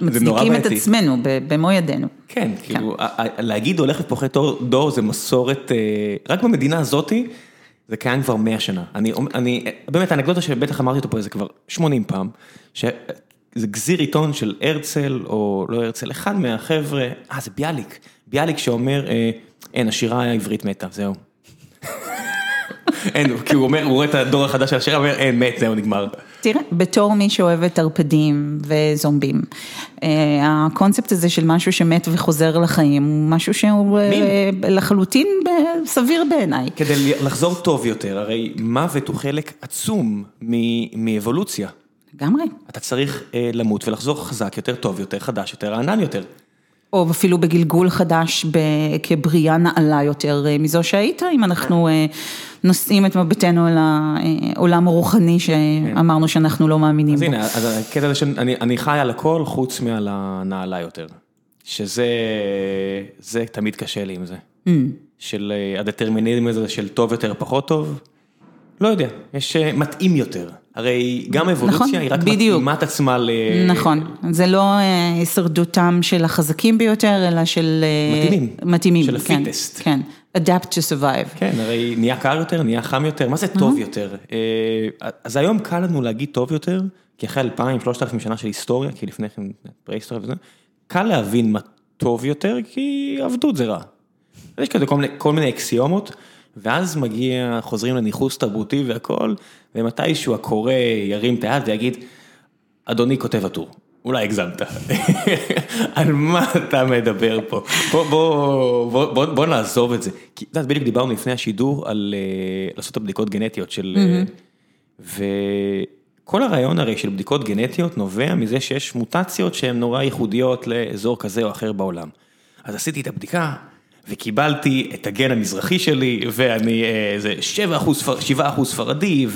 זה נורא מצדיקים את בעייתי. עצמנו במו ידינו. כן, כאילו, ה- להגיד הולך ופוחד דור- זה מסורת, אה, רק במדינה הזאתי, זה קיים כבר 100 שנה. אני, אני, באמת, האנקדוטה שבטח אמרתי אותו פה איזה כבר 80 פעם, שזה גזיר עיתון של הרצל, או לא הרצל, אחד מהחבר'ה, אה, זה ביאליק, ביאליק שאומר, אה, אין, השירה העברית מתה, זהו. אין, כי הוא אומר, הוא רואה את הדור החדש של השירה, הוא אומר, אין, מת, זהו, נגמר. תראה, בתור מי שאוהבת ערפדים וזומבים, אה, הקונספט הזה של משהו שמת וחוזר לחיים, הוא משהו שהוא אה. לחלוטין אה, סביר בעיניי. כדי לחזור טוב יותר, הרי מוות הוא חלק עצום מאבולוציה. לגמרי. אתה צריך למות ולחזור חזק יותר, טוב יותר, חדש יותר, רענן יותר. או אפילו בגלגול חדש כבריאה נעלה יותר מזו שהיית, אם אנחנו נושאים את מבטנו אל העולם הרוחני שאמרנו שאנחנו לא מאמינים בו. אז הנה, אז הקטע הזה שאני חי על הכל חוץ מעל הנעלה יותר, שזה תמיד קשה לי עם זה, של הדטרמיניזם הזה של טוב יותר פחות טוב, לא יודע, יש מתאים יותר. הרי גם אבולוציה היא רק מתאימה את עצמה ל... נכון, זה לא הישרדותם של החזקים ביותר, אלא של... מתאימים. מתאימים, של הפיטסט. כן, adapt to survive. כן, הרי נהיה קר יותר, נהיה חם יותר, מה זה טוב יותר? אז היום קל לנו להגיד טוב יותר, כי אחרי אלפיים, שלושת אלפים שנה של היסטוריה, כי לפני כן פרה-היסטוריה וזה, קל להבין מה טוב יותר, כי עבדות זה רע. יש כזה כל מיני אקסיומות. ואז מגיע, חוזרים לניחוס תרבותי והכל, ומתישהו הקורא ירים את היד ויגיד, אדוני כותב הטור, אולי הגזמת, על מה אתה מדבר פה? בוא בוא, בוא, בוא נעזוב את זה. כי את יודעת, בדיוק דיברנו לפני השידור על לעשות את הבדיקות גנטיות של... וכל הרעיון הרי של בדיקות גנטיות נובע מזה שיש מוטציות שהן נורא ייחודיות לאזור כזה או אחר בעולם. אז עשיתי את הבדיקה. וקיבלתי את הגן המזרחי שלי, ואני, זה 7 אחוז ספרדי,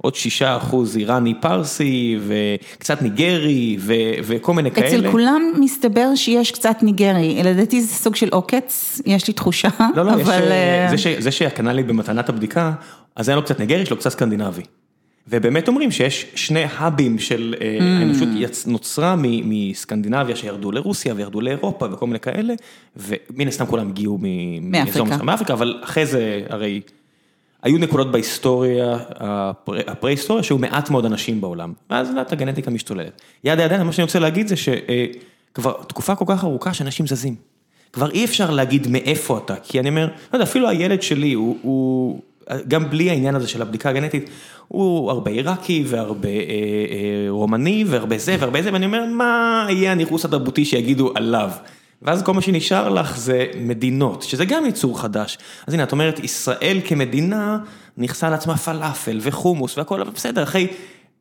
ועוד 6 אחוז איראני פרסי, וקצת ניגרי, וכל מיני כאלה. אצל כולם מסתבר שיש קצת ניגרי, לדעתי זה סוג של עוקץ, יש לי תחושה, אבל... לא, לא, זה שקנה לי במתנת הבדיקה, אז היה לו קצת ניגרי, יש לו קצת סקנדינבי. ובאמת אומרים שיש שני האבים של האנושות נוצרה מסקנדינביה שירדו לרוסיה וירדו לאירופה וכל מיני כאלה, ומן הסתם כולם הגיעו מאפריקה, אבל אחרי זה הרי היו נקודות בהיסטוריה, הפרה-היסטוריה, שהיו מעט מאוד אנשים בעולם, ואז לאט הגנטיקה משתוללת. יד הידיים, מה שאני רוצה להגיד זה שכבר תקופה כל כך ארוכה שאנשים זזים. כבר אי אפשר להגיד מאיפה אתה, כי אני אומר, לא יודע, אפילו הילד שלי הוא... גם בלי העניין הזה של הבדיקה הגנטית, הוא הרבה עיראקי והרבה רומני והרבה זה והרבה זה, ואני אומר, מה יהיה הניחוס התרבותי שיגידו עליו? ואז כל מה שנשאר לך זה מדינות, שזה גם ייצור חדש. אז הנה, את אומרת, ישראל כמדינה נכסה לעצמה פלאפל וחומוס והכל, אבל בסדר, אחרי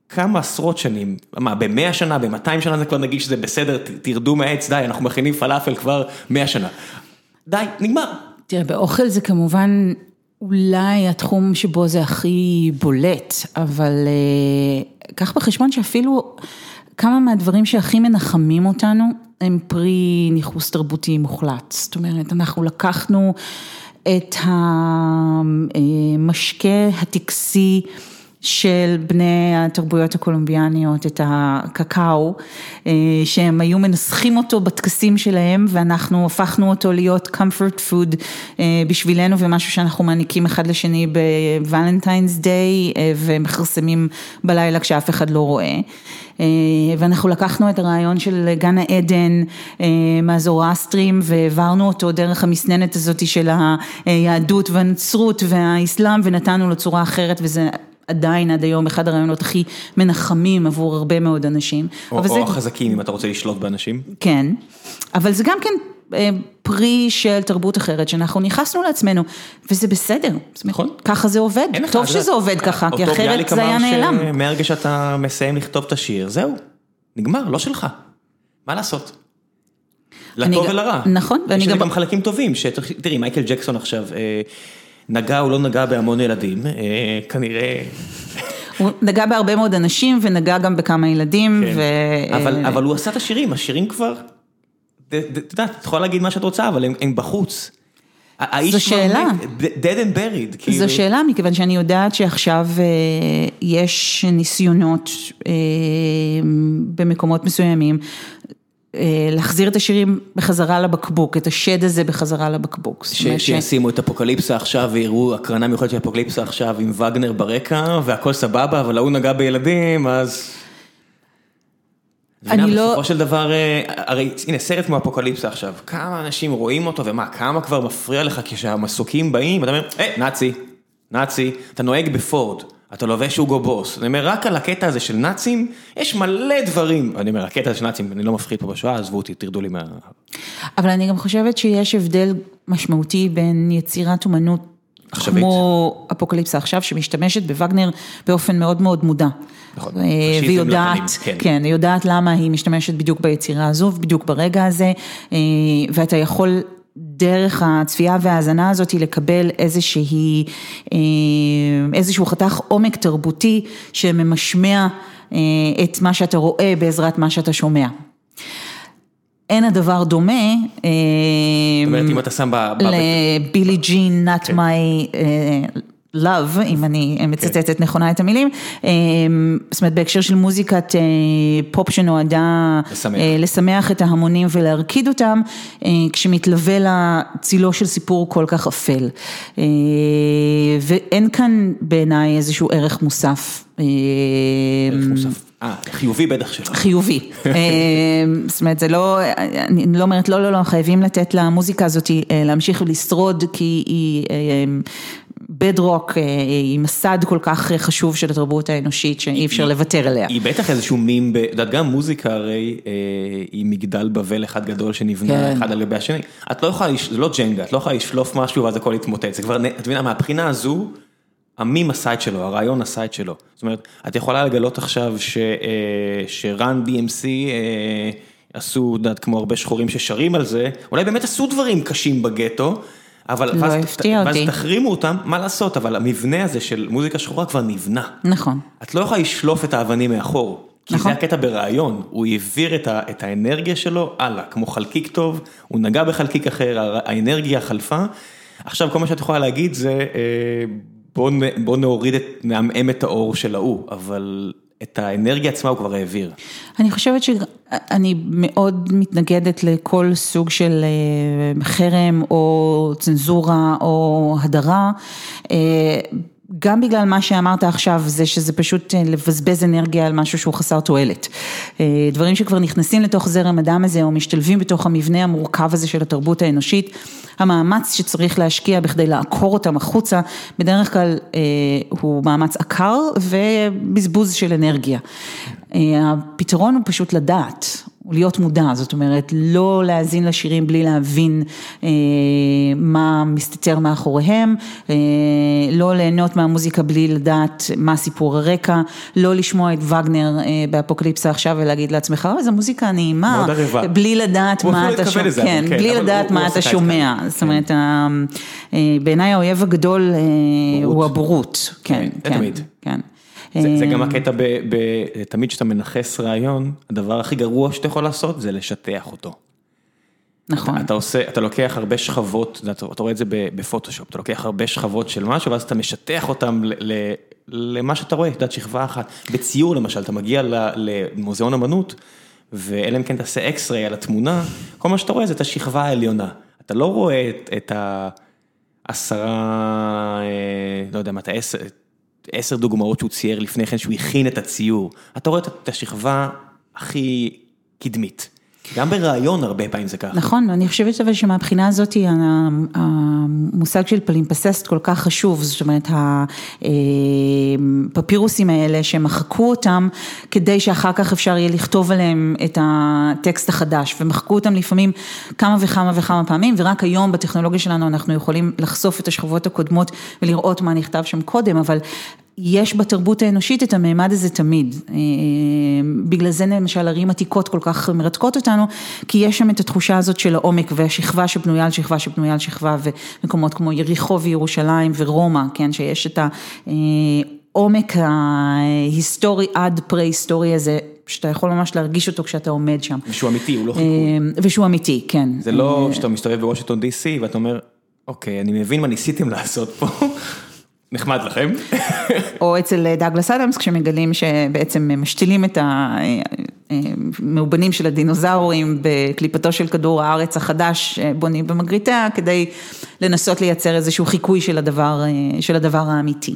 כמה עשרות שנים, מה, במאה שנה, במאתיים שנה זה כבר נגיד שזה בסדר, תרדו מהעץ, די, אנחנו מכינים פלאפל כבר מאה שנה. די, נגמר. תראה, באוכל זה כמובן... אולי התחום שבו זה הכי בולט, אבל קח בחשבון שאפילו כמה מהדברים שהכי מנחמים אותנו הם פרי ניכוס תרבותי מוחלט. זאת אומרת, אנחנו לקחנו את המשקה הטקסי של בני התרבויות הקולומביאניות, את הקקאו, שהם היו מנסחים אותו בטקסים שלהם ואנחנו הפכנו אותו להיות comfort food בשבילנו ומשהו שאנחנו מעניקים אחד לשני בוולנטיינס דיי ומכרסמים בלילה כשאף אחד לא רואה. ואנחנו לקחנו את הרעיון של גן העדן מהזורסטרים והעברנו אותו דרך המסננת הזאת של היהדות והנצרות והאסלאם ונתנו לו צורה אחרת וזה עדיין עד היום אחד הרעיונות הכי מנחמים עבור הרבה מאוד אנשים. או החזקים אם אתה רוצה לשלוט באנשים. כן, אבל זה גם כן פרי של תרבות אחרת שאנחנו נכנסנו לעצמנו וזה בסדר, נכון, ככה זה עובד, טוב שזה עובד ככה, כי אחרת זה היה נעלם. מהרגע שאתה מסיים לכתוב את השיר, זהו, נגמר, לא שלך, מה לעשות? לטוב ולרע. נכון. יש גם חלקים טובים, תראי מייקל ג'קסון עכשיו. נגע או לא נגע בהמון ילדים, כנראה. הוא נגע בהרבה מאוד אנשים ונגע גם בכמה ילדים. אבל הוא עשה את השירים, השירים כבר, את יודעת, את יכולה להגיד מה שאת רוצה, אבל הם בחוץ. זו שאלה. dead and buried. זו שאלה, מכיוון שאני יודעת שעכשיו יש ניסיונות במקומות מסוימים. להחזיר את השירים בחזרה לבקבוק, את השד הזה בחזרה לבקבוק. שישימו את אפוקליפסה עכשיו ויראו הקרנה מיוחדת של אפוקליפסה עכשיו עם וגנר ברקע והכל סבבה, אבל ההוא נגע בילדים, אז... אני לא... בסופו של דבר, הרי הנה סרט כמו אפוקליפסה עכשיו, כמה אנשים רואים אותו ומה, כמה כבר מפריע לך כשהמסוקים באים, אתה אומר, היי, נאצי, נאצי, אתה נוהג בפורד. אתה לובש אוגו בוס, אני אומר רק על הקטע הזה של נאצים, יש מלא דברים, אני אומר הקטע הזה של נאצים, אני לא מפחיד פה בשואה, עזבו אותי, תרדו לי מה... אבל אני גם חושבת שיש הבדל משמעותי בין יצירת אומנות עכשווית. כמו אפוקליפסה עכשיו, שמשתמשת בווגנר באופן מאוד מאוד מודע. נכון, אה, והיא יודעת, כן. כן, היא יודעת למה היא משתמשת בדיוק ביצירה הזו, בדיוק ברגע הזה, אה, ואתה יכול דרך הצפייה וההאזנה הזאת לקבל איזושהי, אה, איזשהו חתך עומק תרבותי שממשמע אה, את מה שאתה רואה בעזרת מה שאתה שומע. אין הדבר דומה. זאת אומרת, אם אתה שם ב... לבילי ג'ין, not כן. Love, אם אני מצטטת נכונה את המילים, אה, זאת אומרת בהקשר של מוזיקת אה, פופ שנועדה לשמח. אה, לשמח את ההמונים ולהרקיד אותם, אה, כשמתלווה לצילו של סיפור כל כך אפל. ואין כאן בעיניי איזשהו ערך מוסף. ערך מוסף. אה, חיובי בטח שלא. חיובי. זאת אומרת, זה לא, אני לא אומרת, לא, לא, לא, חייבים לתת למוזיקה הזאת להמשיך ולשרוד, כי היא בדרוק, היא מסד כל כך חשוב של התרבות האנושית, שאי אפשר לוותר עליה. היא בטח איזשהו מים, את יודעת, גם מוזיקה הרי אה, היא מגדל בבל אחד גדול שנבנה כן. אחד על גבי השני. את לא יכולה, זה לא ג'נגה, את לא יכולה לשלוף משהו ואז הכל יתמוטט, זה כבר, את מבינה, מהבחינה הזו, המים עשה את שלו, הרעיון עשה את שלו. זאת אומרת, את יכולה לגלות עכשיו ש, אה, שרן DMC אה, עשו, את יודעת, כמו הרבה שחורים ששרים על זה, אולי באמת עשו דברים קשים בגטו. אבל לא ואז, הפתיע ואז אותי. תחרימו אותם, מה לעשות, אבל המבנה הזה של מוזיקה שחורה כבר נבנה. נכון. את לא יכולה לשלוף את האבנים מאחור. כי נכון. זה הקטע ברעיון, הוא העביר את, ה, את האנרגיה שלו הלאה, כמו חלקיק טוב, הוא נגע בחלקיק אחר, האנרגיה חלפה. עכשיו כל מה שאת יכולה להגיד זה, אה, בוא, בוא נוריד את, נעמעם את האור של ההוא, אבל את האנרגיה עצמה הוא כבר העביר. אני חושבת שאני מאוד מתנגדת לכל סוג של אה, חרם או צנזורה או הדרה. גם בגלל מה שאמרת עכשיו, זה שזה פשוט אה, לבזבז אנרגיה על משהו שהוא חסר תועלת. אה, דברים שכבר נכנסים לתוך זרם הדם הזה, או משתלבים בתוך המבנה המורכב הזה של התרבות האנושית, המאמץ שצריך להשקיע בכדי לעקור אותם החוצה, בדרך כלל אה, הוא מאמץ עקר ובזבוז של אנרגיה. הפתרון הוא פשוט לדעת, הוא להיות מודע, זאת אומרת, לא להאזין לשירים בלי להבין אה, מה מסתתר מאחוריהם, אה, לא ליהנות מהמוזיקה בלי לדעת מה סיפור הרקע, לא לשמוע את וגנר אה, באפוקליפסה עכשיו ולהגיד לעצמך, אוי, זו מוזיקה נעימה. בלי לדעת הוא מה אתה שומע, כן, אבל כן, בלי לדעת הוא- מה הוא אתה עשה את שומע, זה. זאת אומרת, ה- אה, בעיניי האויב הגדול אה, הוא הבורות, כן, כן, זה כן, תמיד. כן. זה, זה אה, גם הקטע, תמיד כשאתה מנכס רעיון, הדבר הכי גרוע שאתה יכול לעשות זה לשטח אותו. נכון. אתה עושה, אתה לוקח הרבה שכבות, אתה אתה רואה את זה בפוטושופ, אתה לוקח הרבה שכבות של משהו ואז אתה משטח אותם ל- ל- למה שאתה רואה, את יודעת, שכבה אחת. בציור למשל, אתה מגיע למוזיאון אמנות, ואלא אם כן תעשה אקס-ריי על התמונה, כל מה שאתה רואה זה את השכבה העליונה. אתה לא רואה את, את העשרה, אה, לא יודע מה, את העשר, עשר דוגמאות שהוא צייר לפני כן, שהוא הכין את הציור. אתה רואה את- השכבה הכי קדמית. גם ברעיון הרבה פעמים זה ככה. נכון, אני חושבת אבל שמבחינה הזאת המושג של פלימפססט כל כך חשוב, זאת אומרת הפפירוסים האלה שמחקו אותם כדי שאחר כך אפשר יהיה לכתוב עליהם את הטקסט החדש ומחקו אותם לפעמים כמה וכמה וכמה פעמים ורק היום בטכנולוגיה שלנו אנחנו יכולים לחשוף את השכבות הקודמות ולראות מה נכתב שם קודם, אבל יש בתרבות האנושית את הממד הזה תמיד. אה, בגלל זה למשל ערים עתיקות כל כך מרתקות אותנו, כי יש שם את התחושה הזאת של העומק והשכבה שבנויה על שכבה שבנויה על שכבה, ומקומות כמו יריחו וירושלים ורומא, כן, שיש את העומק ההיסטורי עד פרה-היסטורי הזה, שאתה יכול ממש להרגיש אותו כשאתה עומד שם. שהוא אמיתי, הוא לא חיקוי. אה, ושהוא אמיתי, כן. זה לא שאתה מסתובב בוושינגטון DC ואתה אומר, אוקיי, אני מבין מה ניסיתם לעשות פה, נחמד לכם. או אצל דאגלס אדמס, כשמגלים שבעצם משתילים את המאובנים של הדינוזאורים בקליפתו של כדור הארץ החדש, בונים במגריטה, כדי לנסות לייצר איזשהו חיקוי של הדבר, של הדבר האמיתי.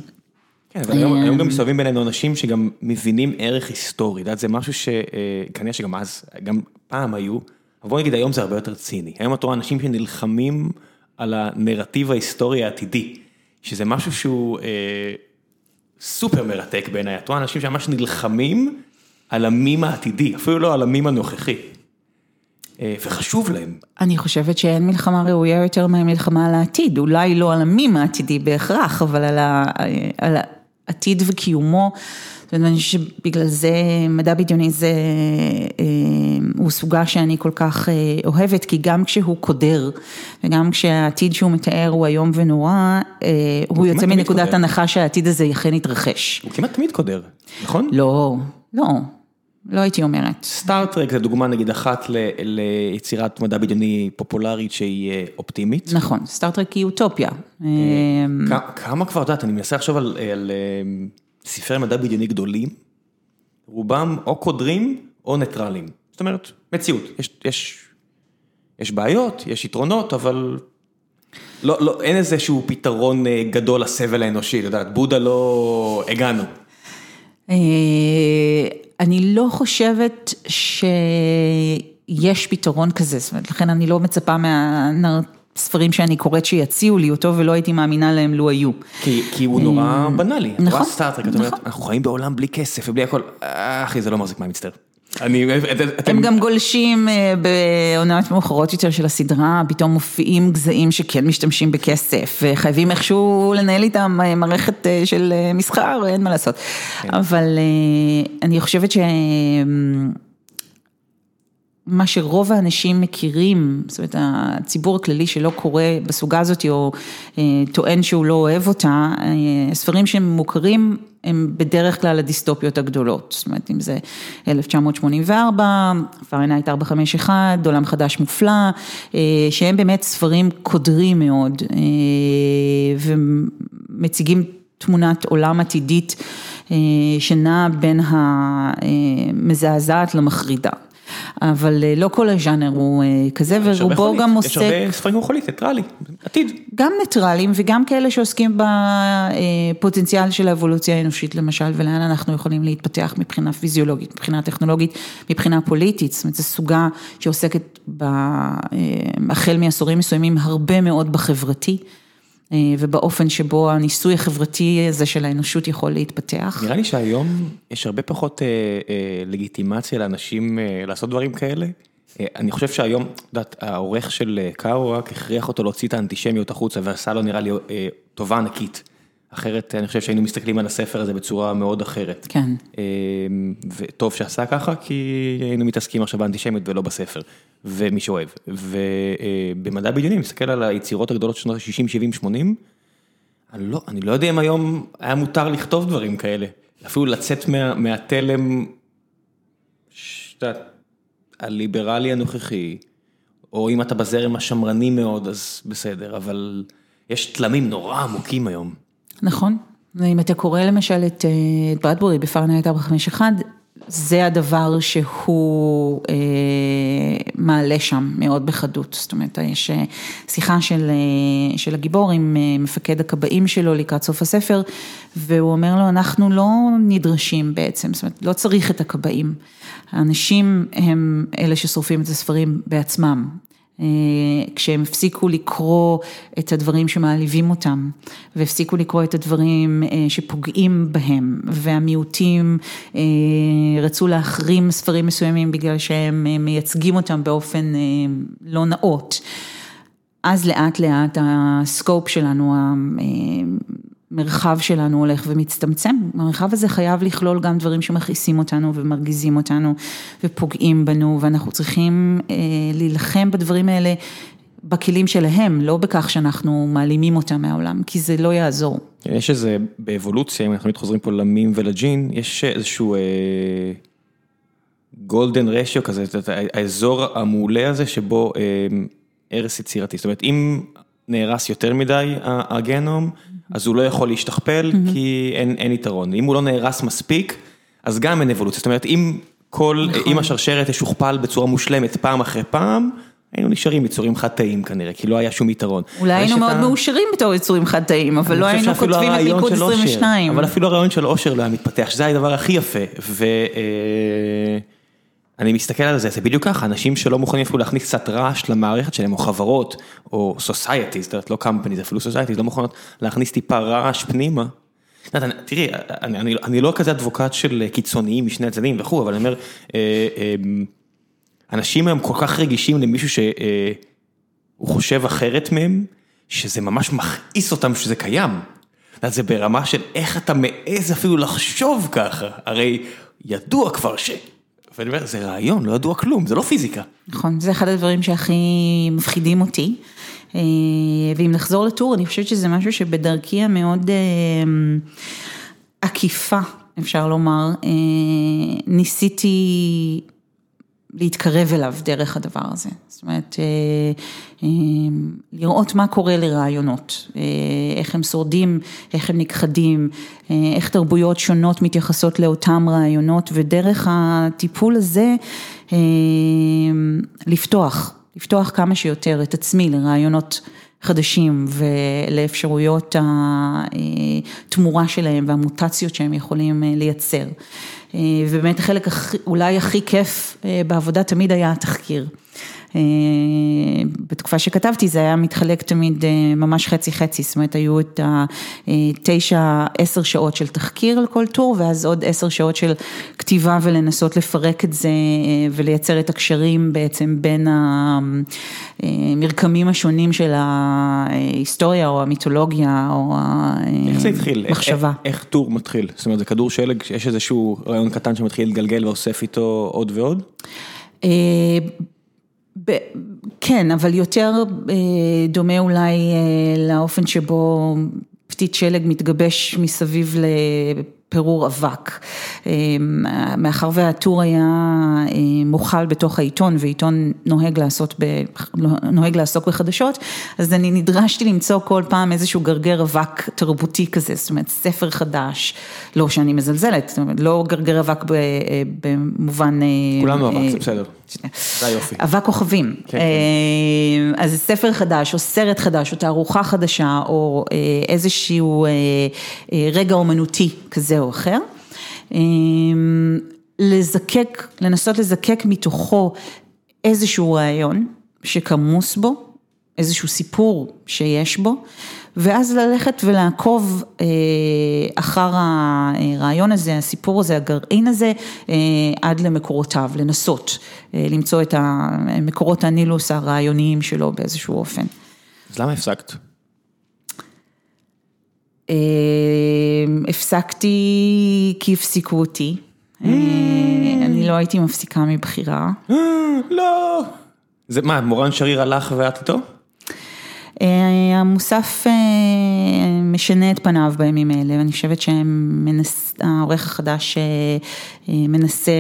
כן, אבל היום, היום גם מסתובבים בינינו אנשים שגם מבינים ערך היסטורי, את יודעת, זה משהו שכנראה שגם אז, גם פעם היו, אבל בוא נגיד היום זה הרבה יותר ציני, היום את רואה אנשים שנלחמים על הנרטיב ההיסטורי העתידי, שזה משהו שהוא אה, סופר מרתק בעיניי, את רואה אנשים שממש נלחמים על המים העתידי, אפילו לא על המים הנוכחי. אה, וחשוב להם. אני חושבת שאין מלחמה ראויה יותר מהמלחמה על העתיד, אולי לא על המים העתידי בהכרח, אבל על, ה, על העתיד וקיומו. ואני חושבת שבגלל זה מדע בדיוני זה, אה, הוא סוגה שאני כל כך אה, אוהבת, כי גם כשהוא קודר, וגם כשהעתיד שהוא מתאר הוא איום ונורא, אה, הוא, יוצא מנקודת. הנחה שהעתיד הזה אכן יתרחש. הוא כמעט תמיד קודר, נכון? לא, לא. לא הייתי אומרת. סטארט-טרק זה דוגמה נגיד אחת ל, ליצירת מדע בדיוני פופולרית שהיא אופטימית. נכון, סטארט-טרק היא אוטופיה. כמה כבר, את יודעת, אני מנסה לחשוב על, על ספרי מדע בדיוני גדולים, רובם או קודרים או ניטרלים. זאת אומרת, מציאות, יש, יש, יש בעיות, יש יתרונות, אבל לא, לא, אין איזשהו פתרון אה, גדול לסבל האנושי, את יודעת, בודה לא הגענו. אה, אני לא חושבת שיש פתרון כזה, זאת אומרת, לכן אני לא מצפה מה... ספרים שאני קוראת שיציעו לי אותו ולא הייתי מאמינה להם לו היו. כי הוא נורא אה, בנאלי, נכון, נורא סטארטרק, את אומרת, נכון. אנחנו חיים בעולם בלי כסף ובלי הכל, אה, אחי זה לא מחזיק מים, מצטער. הם גם גולשים אה, בעונות מאוחרות יותר של הסדרה, פתאום מופיעים גזעים שכן משתמשים בכסף, וחייבים איכשהו לנהל איתם מערכת של מסחר, אין מה לעשות. כן. אבל אני חושבת ש... מה שרוב האנשים מכירים, זאת אומרת הציבור הכללי שלא קורא בסוגה הזאת או אה, טוען שהוא לא אוהב אותה, אה, ספרים שהם מוכרים הם בדרך כלל הדיסטופיות הגדולות, זאת אומרת אם זה 1984, פארנהייט 451, עולם חדש מופלא, אה, שהם באמת ספרים קודרים מאוד ומציגים תמונת עולם עתידית שנעה בין המזעזעת למחרידה. אבל אה, לא כל הז'אנר הוא אה, כזה, ורובו גם עוסק... יש הרבה ספרים חולית, ניטרלי, עתיד. גם ניטרלים וגם כאלה שעוסקים בפוטנציאל של האבולוציה האנושית למשל, ולאן אנחנו יכולים להתפתח מבחינה פיזיולוגית, מבחינה טכנולוגית, מבחינה פוליטית, זאת אומרת, זו סוגה שעוסקת אה, החל מעשורים מסוימים הרבה מאוד בחברתי. אה, ובאופן שבו הניסוי החברתי הזה של האנושות יכול להתפתח. נראה לי שהיום יש הרבה פחות אה, אה, לגיטימציה לאנשים לעשות דברים כאלה. אני חושב שהיום, את יודעת, העורך של קארו רק הכריח אותו להוציא את האנטישמיות החוצה ועשה לו נראה לי טובה ענקית. אחרת אני חושב שהיינו מסתכלים על הספר הזה בצורה מאוד אחרת. כן. וטוב שעשה ככה, כי היינו מתעסקים עכשיו באנטישמיות ולא בספר, ומי שאוהב. ובמדע בדיוני, מסתכל על היצירות הגדולות של שנות ה-60, 70, 80, אני לא, אני לא יודע אם היום היה מותר לכתוב דברים כאלה. אפילו לצאת מה, מהתלם, שאתה, הליברלי הנוכחי, או אם אתה בזרם השמרני מאוד, אז בסדר, אבל יש תלמים נורא עמוקים היום. נכון, ואם אתה קורא למשל את ברדבורי בפארנהייט 451, זה הדבר שהוא אה, מעלה שם מאוד בחדות, זאת אומרת, יש אה, שיחה של, אה, של הגיבור עם אה, מפקד הכבאים שלו לקראת סוף הספר, והוא אומר לו, אנחנו לא נדרשים בעצם, זאת אומרת, לא צריך את הכבאים, האנשים הם אלה ששורפים את הספרים בעצמם, אה, כשהם הפסיקו לקרוא את הדברים שמעליבים אותם, והפסיקו לקרוא את הדברים אה, שפוגעים בהם, והמיעוטים אה, רצו להחרים ספרים מסוימים בגלל שהם מייצגים אותם באופן לא נאות. אז לאט לאט הסקופ שלנו, המרחב שלנו הולך ומצטמצם, המרחב הזה חייב לכלול גם דברים שמכעיסים אותנו ומרגיזים אותנו ופוגעים בנו ואנחנו צריכים אה, להילחם בדברים האלה בכלים שלהם, לא בכך שאנחנו מעלימים אותם מהעולם, כי זה לא יעזור. יש איזה, באבולוציה, אם אנחנו חוזרים פה למים ולג'ין, יש איזשהו אה, רשיו כזה, האזור המעולה הזה שבו אה, הרס יצירתי, זאת אומרת אם נהרס יותר מדי הגנום, אז הוא לא יכול להשתכפל כי אין אין יתרון, אם הוא לא נהרס מספיק, אז גם אין אבולוציה, זאת אומרת אם כל, נכון. אם השרשרת תשוכפל בצורה מושלמת פעם אחרי פעם, היינו נשארים יצורים חד תאים כנראה, כי לא היה שום יתרון. אולי היינו מאוד מאושרים בתור יצורים חד תאים, אבל לא היינו כותבים את מיקוד 22. אבל אפילו הרעיון של אושר לא היה מתפתח, שזה הדבר הכי יפה. אה, אני מסתכל על זה, זה בדיוק ככה, אנשים שלא מוכנים אפילו להכניס קצת רעש למערכת שלהם, או חברות, או society, זאת אומרת לא company, זה אפילו society, לא מוכנות להכניס טיפה רעש פנימה. תראי, אני, אני, אני לא כזה אדבוקט של קיצוניים משני הצדדים וכו', אבל אני אומר, אה, אה, אנשים היום כל כך רגישים למישהו שהוא חושב אחרת מהם, שזה ממש מכעיס אותם שזה קיים. זה ברמה של איך אתה מעז אפילו לחשוב ככה, הרי ידוע כבר ש... ואני אומר, זה רעיון, לא ידוע כלום, זה לא פיזיקה. נכון, זה אחד הדברים שהכי מפחידים אותי. ואם נחזור לטור, אני חושבת שזה משהו שבדרכי המאוד עקיפה, אפשר לומר, ניסיתי להתקרב אליו דרך הדבר הזה. זאת אומרת, לראות מה קורה לרעיונות, איך הם שורדים, איך הם נכחדים, איך תרבויות שונות מתייחסות לאותם רעיונות, ודרך הטיפול הזה לפתוח, לפתוח כמה שיותר את עצמי לרעיונות חדשים ולאפשרויות התמורה שלהם והמוטציות שהם יכולים לייצר. ובאמת החלק אולי הכי כיף בעבודה תמיד היה התחקיר. בתקופה שכתבתי זה היה מתחלק תמיד ממש חצי חצי, זאת אומרת היו את התשע, עשר שעות של תחקיר על כל טור ואז עוד עשר שעות של כתיבה ולנסות לפרק את זה ולייצר את הקשרים בעצם בין המרקמים השונים של ההיסטוריה או המיתולוגיה או המחשבה. איך זה התחיל? איך טור מתחיל? זאת אומרת זה כדור שלג, יש איזשהו רעיון קטן שמתחיל להתגלגל ואוסף איתו עוד ועוד? כן, אבל יותר דומה אולי לאופן שבו פתית שלג מתגבש מסביב לפירור אבק. מאחר והטור היה מוכל בתוך העיתון ועיתון נוהג לעסוק בחדשות, אז אני נדרשתי למצוא כל פעם איזשהו גרגר אבק תרבותי כזה, זאת אומרת ספר חדש, לא שאני מזלזלת, זאת אומרת לא גרגר אבק במובן... כולנו אבק, זה בסדר. זה היופי. אבק כוכבים, אז ספר חדש או סרט חדש או תערוכה חדשה או איזשהו רגע אומנותי כזה או אחר, לזקק, לנסות לזקק מתוכו איזשהו רעיון שכמוס בו, איזשהו סיפור שיש בו, ואז ללכת ולעקוב אחר הרעיון הזה, הסיפור הזה, הגרעין הזה, עד למקורותיו, לנסות למצוא את מקורות הנילוס הרעיוניים שלו באיזשהו אופן. אז למה הפסקת? הפסקתי כי הפסיקו אותי, אני לא הייתי מפסיקה מבחירה. לא. זה מה, מורן שריר הלך ואת איתו? המוסף משנה את פניו בימים האלה, ואני חושבת שהעורך החדש מנסה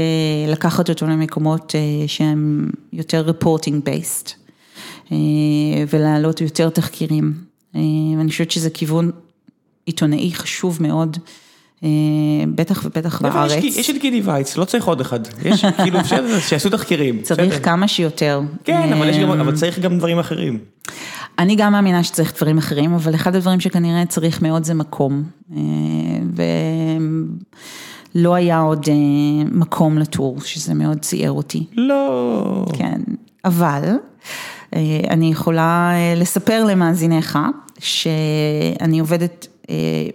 לקחת אותו למקומות שהם יותר reporting based, ולהעלות יותר תחקירים, ואני חושבת שזה כיוון עיתונאי חשוב מאוד. בטח ובטח בארץ. יש את גידי וייץ, לא צריך עוד אחד, יש כאילו שיעשו תחקירים. צריך כמה שיותר. כן, אבל צריך גם דברים אחרים. אני גם מאמינה שצריך דברים אחרים, אבל אחד הדברים שכנראה צריך מאוד זה מקום. ולא היה עוד מקום לטור, שזה מאוד ציער אותי. לא. כן, אבל אני יכולה לספר למאזיניך, שאני עובדת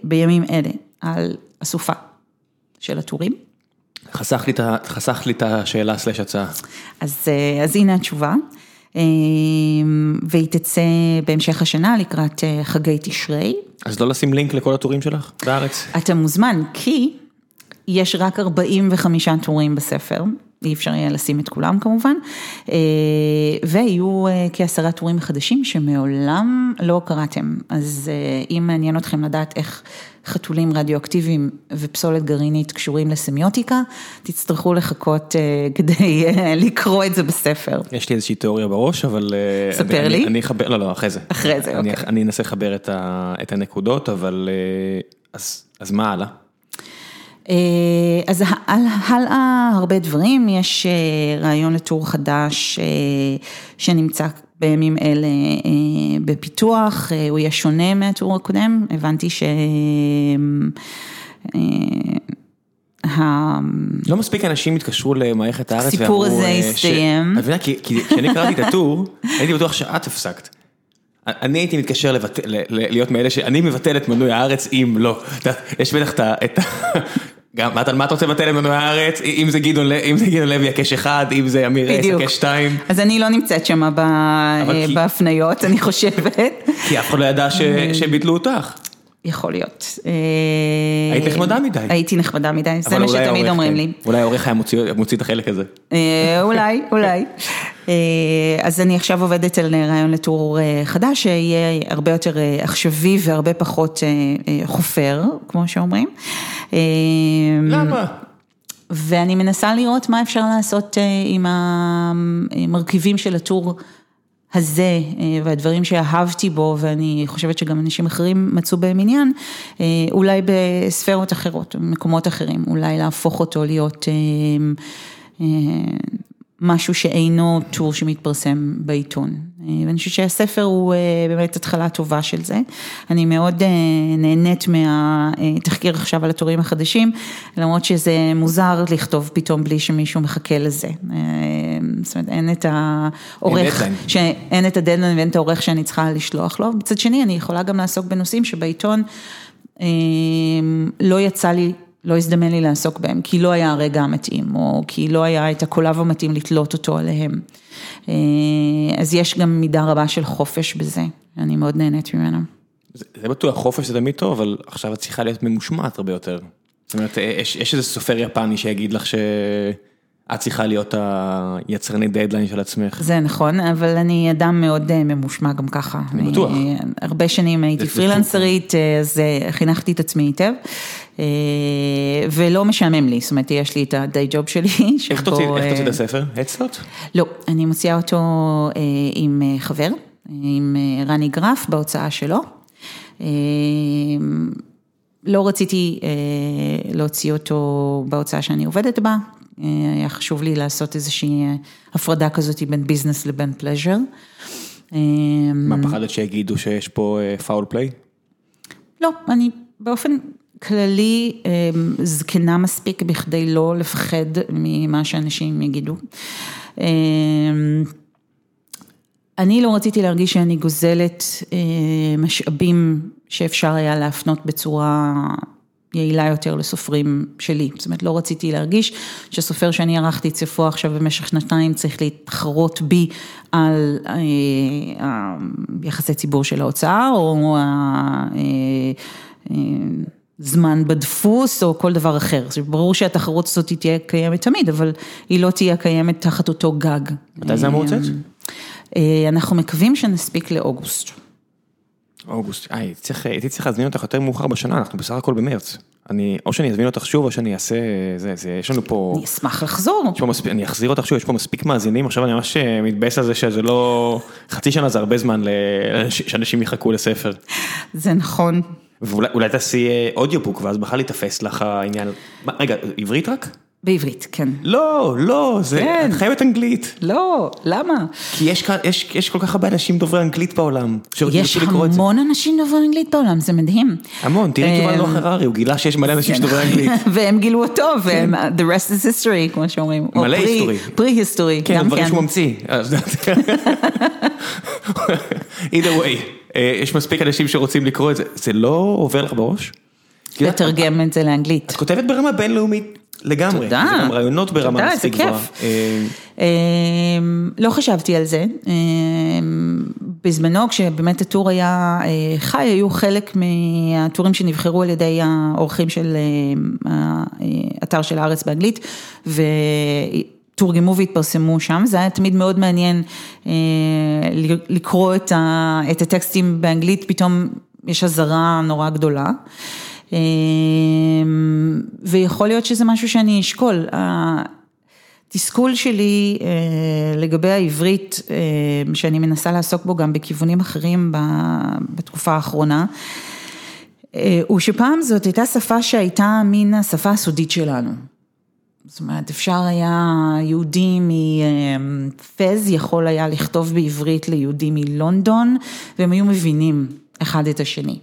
בימים אלה על אסופה של הטורים. חסכת לי את השאלה סלש הצעה. אז הנה התשובה. והיא תצא בהמשך השנה לקראת חגי תשרי. אז לא לשים לינק לכל הטורים שלך בארץ? אתה מוזמן, כי יש רק 45 טורים בספר, אי אפשר יהיה לשים את כולם כמובן, ויהיו כעשרה טורים חדשים שמעולם לא קראתם, אז אם מעניין אתכם לדעת איך חתולים רדיואקטיביים ופסולת גרעינית קשורים לסמיוטיקה, תצטרכו לחכות כדי לקרוא את זה בספר. יש לי איזושהי תיאוריה בראש, אבל... ספר לי. אני אחבר, לא, לא, אחרי זה. אחרי זה, אוקיי. אני אנסה לחבר את הנקודות, אבל אז מה הלאה? אז הלאה הרבה דברים, יש רעיון לטור חדש שנמצא בימים אלה בפיתוח, הוא יהיה שונה מהטור הקודם, הבנתי ש... לא מספיק אנשים התקשרו למערכת הארץ הסיפור הזה הסתיים. כי כשאני קראתי את הטור, הייתי בטוח שאת הפסקת. אני הייתי מתקשר להיות מאלה שאני מבטל את מנוי הארץ אם לא, יש בטח את ה... גם, מה אתה רוצה לבטל לנו מהארץ? אם זה גדעון לוי הקש אחד, אם זה אמיר רייס הקש שתיים. אז אני לא נמצאת שם בהפניות, אני חושבת. כי אף אחד לא ידע שביטלו אותך. יכול להיות. היית נחמדה מדי. הייתי נחמדה מדי, זה מה שתמיד אומרים לי. אולי העורך היה מוציא את החלק הזה. אולי, אולי. אז אני עכשיו עובדת על רעיון לטור חדש, שיהיה הרבה יותר עכשווי והרבה פחות חופר, כמו שאומרים. למה? ואני מנסה לראות מה אפשר לעשות עם המרכיבים של הטור. הזה והדברים שאהבתי בו ואני חושבת שגם אנשים אחרים מצאו בהם עניין, אולי בספרות אחרות, במקומות אחרים, אולי להפוך אותו להיות משהו שאינו טור שמתפרסם בעיתון. ואני חושבת שהספר הוא באמת התחלה טובה של זה. אני מאוד נהנית מהתחקיר עכשיו על הטורים החדשים, למרות שזה מוזר לכתוב פתאום בלי שמישהו מחכה לזה. זאת אומרת, אין את העורך, אין את הדדליין ואין את העורך שאני צריכה לשלוח לו. מצד שני, אני יכולה גם לעסוק בנושאים שבעיתון לא יצא לי, לא הזדמן לי לעסוק בהם, כי לא היה הרגע המתאים, או כי לא היה את הקולב המתאים לתלות אותו עליהם. אז יש גם מידה רבה של חופש בזה, אני מאוד נהנית ממנו. זה בטוח, חופש זה תמיד טוב, אבל עכשיו את צריכה להיות ממושמעת הרבה יותר. זאת אומרת, יש איזה סופר יפני שיגיד לך ש... את צריכה להיות היצרנית דדליין של עצמך. זה נכון, אבל אני אדם מאוד ממושמע גם ככה. אני בטוח. הרבה שנים הייתי פרילנסרית, אז חינכתי את עצמי היטב, ולא משעמם לי, זאת אומרת, יש לי את הדיי ג'וב שלי. איך תוציא את הספר? הדסטארט? לא, אני מוציאה אותו עם חבר, עם רני גרף בהוצאה שלו. לא רציתי להוציא אותו בהוצאה שאני עובדת בה. היה חשוב לי לעשות איזושהי הפרדה כזאת בין ביזנס לבין פלז'ר. מה פחדת שיגידו שיש פה פאול פליי? לא, אני באופן כללי זקנה מספיק בכדי לא לפחד ממה שאנשים יגידו. אני לא רציתי להרגיש שאני גוזלת משאבים שאפשר היה להפנות בצורה יעילה יותר לסופרים שלי, זאת אומרת לא רציתי להרגיש שסופר שאני ערכתי את ספרו עכשיו במשך שנתיים צריך להתחרות בי על יחסי ציבור של ההוצאה או זמן בדפוס או כל דבר אחר, ברור שהתחרות הזאת תהיה קיימת תמיד אבל היא לא תהיה קיימת תחת אותו גג. מתי זה אמור לצאת? אנחנו מקווים שנספיק לאוגוסט. אוגוסט, הייתי צריך להזמין אותך יותר מאוחר בשנה, אנחנו בסך הכל במרץ. אני, או שאני אזמין אותך שוב, או שאני אעשה, זה, זה, יש לנו פה... אני אשמח לחזור. מספיק, אני אחזיר אותך שוב, יש פה מספיק מאזינים, עכשיו אני ממש מתבאס על זה שזה לא... חצי שנה זה הרבה זמן שאנשים יחכו לספר. זה נכון. ואולי תעשי אודיובוק, ואז בכלל יתפס לך העניין. רגע, עברית רק? בעברית, כן. לא, לא, זה, את חייבת אנגלית. לא, למה? כי יש, יש, יש כל כך הרבה אנשים דוברי אנגלית בעולם. יש המון אנשים דוברי אנגלית בעולם, זה מדהים. המון, תראי כיוון נוח הררי, הוא גילה שיש מלא אנשים שדוברי אנגלית. והם גילו אותו, והם, the rest is history, כמו שאומרים. מלא היסטורי. פרי היסטורי, כן, דברים שהוא ממציא. either way, יש מספיק אנשים שרוצים לקרוא את זה, זה לא עובר לך בראש? לתרגם את זה לאנגלית. את כותבת ברמה בינלאומית. לגמרי, תודה, זה גם רעיונות ברמה מספיק גבוהה. כיף. לא חשבתי על זה, בזמנו כשבאמת הטור היה חי, היו חלק מהטורים שנבחרו על ידי האורחים של האתר של הארץ באנגלית, ותורגמו והתפרסמו שם, זה היה תמיד מאוד מעניין לקרוא את הטקסטים באנגלית, פתאום יש אזהרה נורא גדולה. ויכול להיות שזה משהו שאני אשקול. התסכול שלי לגבי העברית, שאני מנסה לעסוק בו גם בכיוונים אחרים בתקופה האחרונה, הוא שפעם זאת הייתה שפה שהייתה מין השפה הסודית שלנו. זאת אומרת, אפשר היה, יהודי מפז יכול היה לכתוב בעברית ליהודי מלונדון, והם היו מבינים אחד את השני.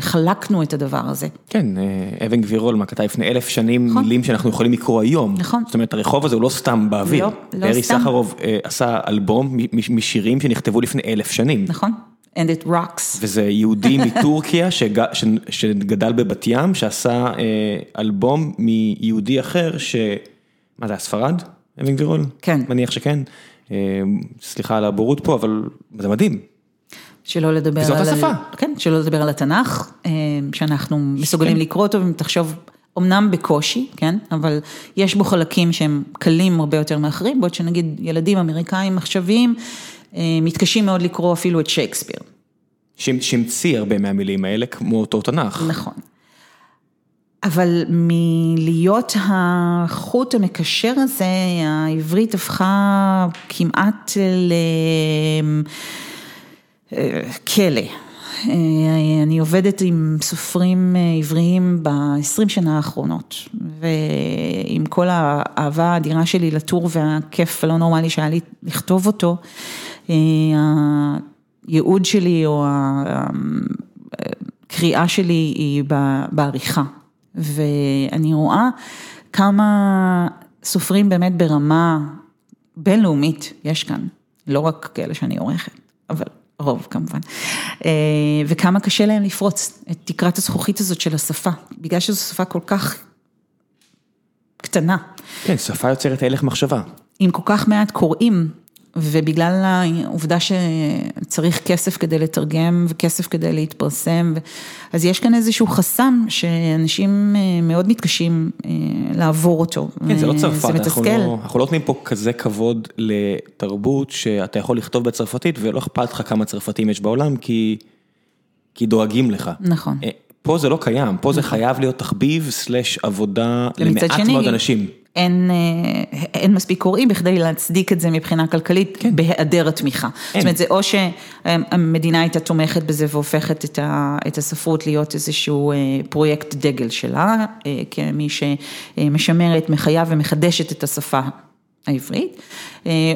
חלקנו את הדבר הזה. כן, אבן גבירול, מה כתב לפני אלף שנים מילים שאנחנו יכולים לקרוא היום. נכון. זאת אומרת, הרחוב הזה הוא לא סתם באוויר. לא, לא סתם. ארי סחרוב עשה אלבום משירים שנכתבו לפני אלף שנים. נכון. And it rocks. וזה יהודי מטורקיה שג... ש... שגדל בבת ים, שעשה אה, אלבום מיהודי אחר, ש... מה זה, הספרד? אבן גבירול? כן. מניח שכן. אה, סליחה על הבורות פה, אבל זה מדהים. שלא לדבר וזאת על... השפה. כן, שלא לדבר על התנ"ך, אה, שאנחנו מסוגלים כן. לקרוא אותו, אם תחשוב, אמנם בקושי, כן, אבל יש בו חלקים שהם קלים הרבה יותר מאחרים, בעוד שנגיד ילדים אמריקאים עכשוויים, מתקשים מאוד לקרוא אפילו את שייקספיר. שהמ- שהמציא הרבה מהמילים האלה, כמו אותו תנ"ך. נכון. אבל מלהיות החוט המקשר הזה, העברית הפכה כמעט לכלא. אני עובדת עם סופרים עבריים ב-20 שנה האחרונות, ועם כל האהבה האדירה שלי לטור והכיף הלא נורמלי שהיה לי לכתוב אותו, הייעוד שלי או הקריאה שלי היא בעריכה. ואני רואה כמה סופרים באמת ברמה בינלאומית יש כאן, לא רק כאלה שאני עורכת, אבל רוב כמובן, וכמה קשה להם לפרוץ את תקרת הזכוכית הזאת של השפה, בגלל שזו שפה כל כך קטנה. כן, שפה יוצרת הלך מחשבה. עם כל כך מעט קוראים, ובגלל העובדה שצריך כסף כדי לתרגם וכסף כדי להתפרסם, אז יש כאן איזשהו חסם שאנשים מאוד מתקשים לעבור אותו. כן, זה לא צרפת, זה אנחנו. לא, אנחנו לא נותנים פה כזה כבוד לתרבות שאתה יכול לכתוב בצרפתית ולא אכפת לך כמה צרפתים יש בעולם כי, כי דואגים לך. נכון. אה, פה זה לא קיים, פה זה חייב להיות תחביב סלאש עבודה למעט שני, מאוד אנשים. אין, אה, אין מספיק קוראים בכדי להצדיק את זה מבחינה כלכלית, כן. בהיעדר התמיכה. אין. זאת אומרת, זה או שהמדינה הייתה תומכת בזה והופכת את ה- את הספרות להיות איזשהו אה, פרויקט דגל שלה, אה, כמי שמשמרת, מחיה ומחדשת את השפה העברית,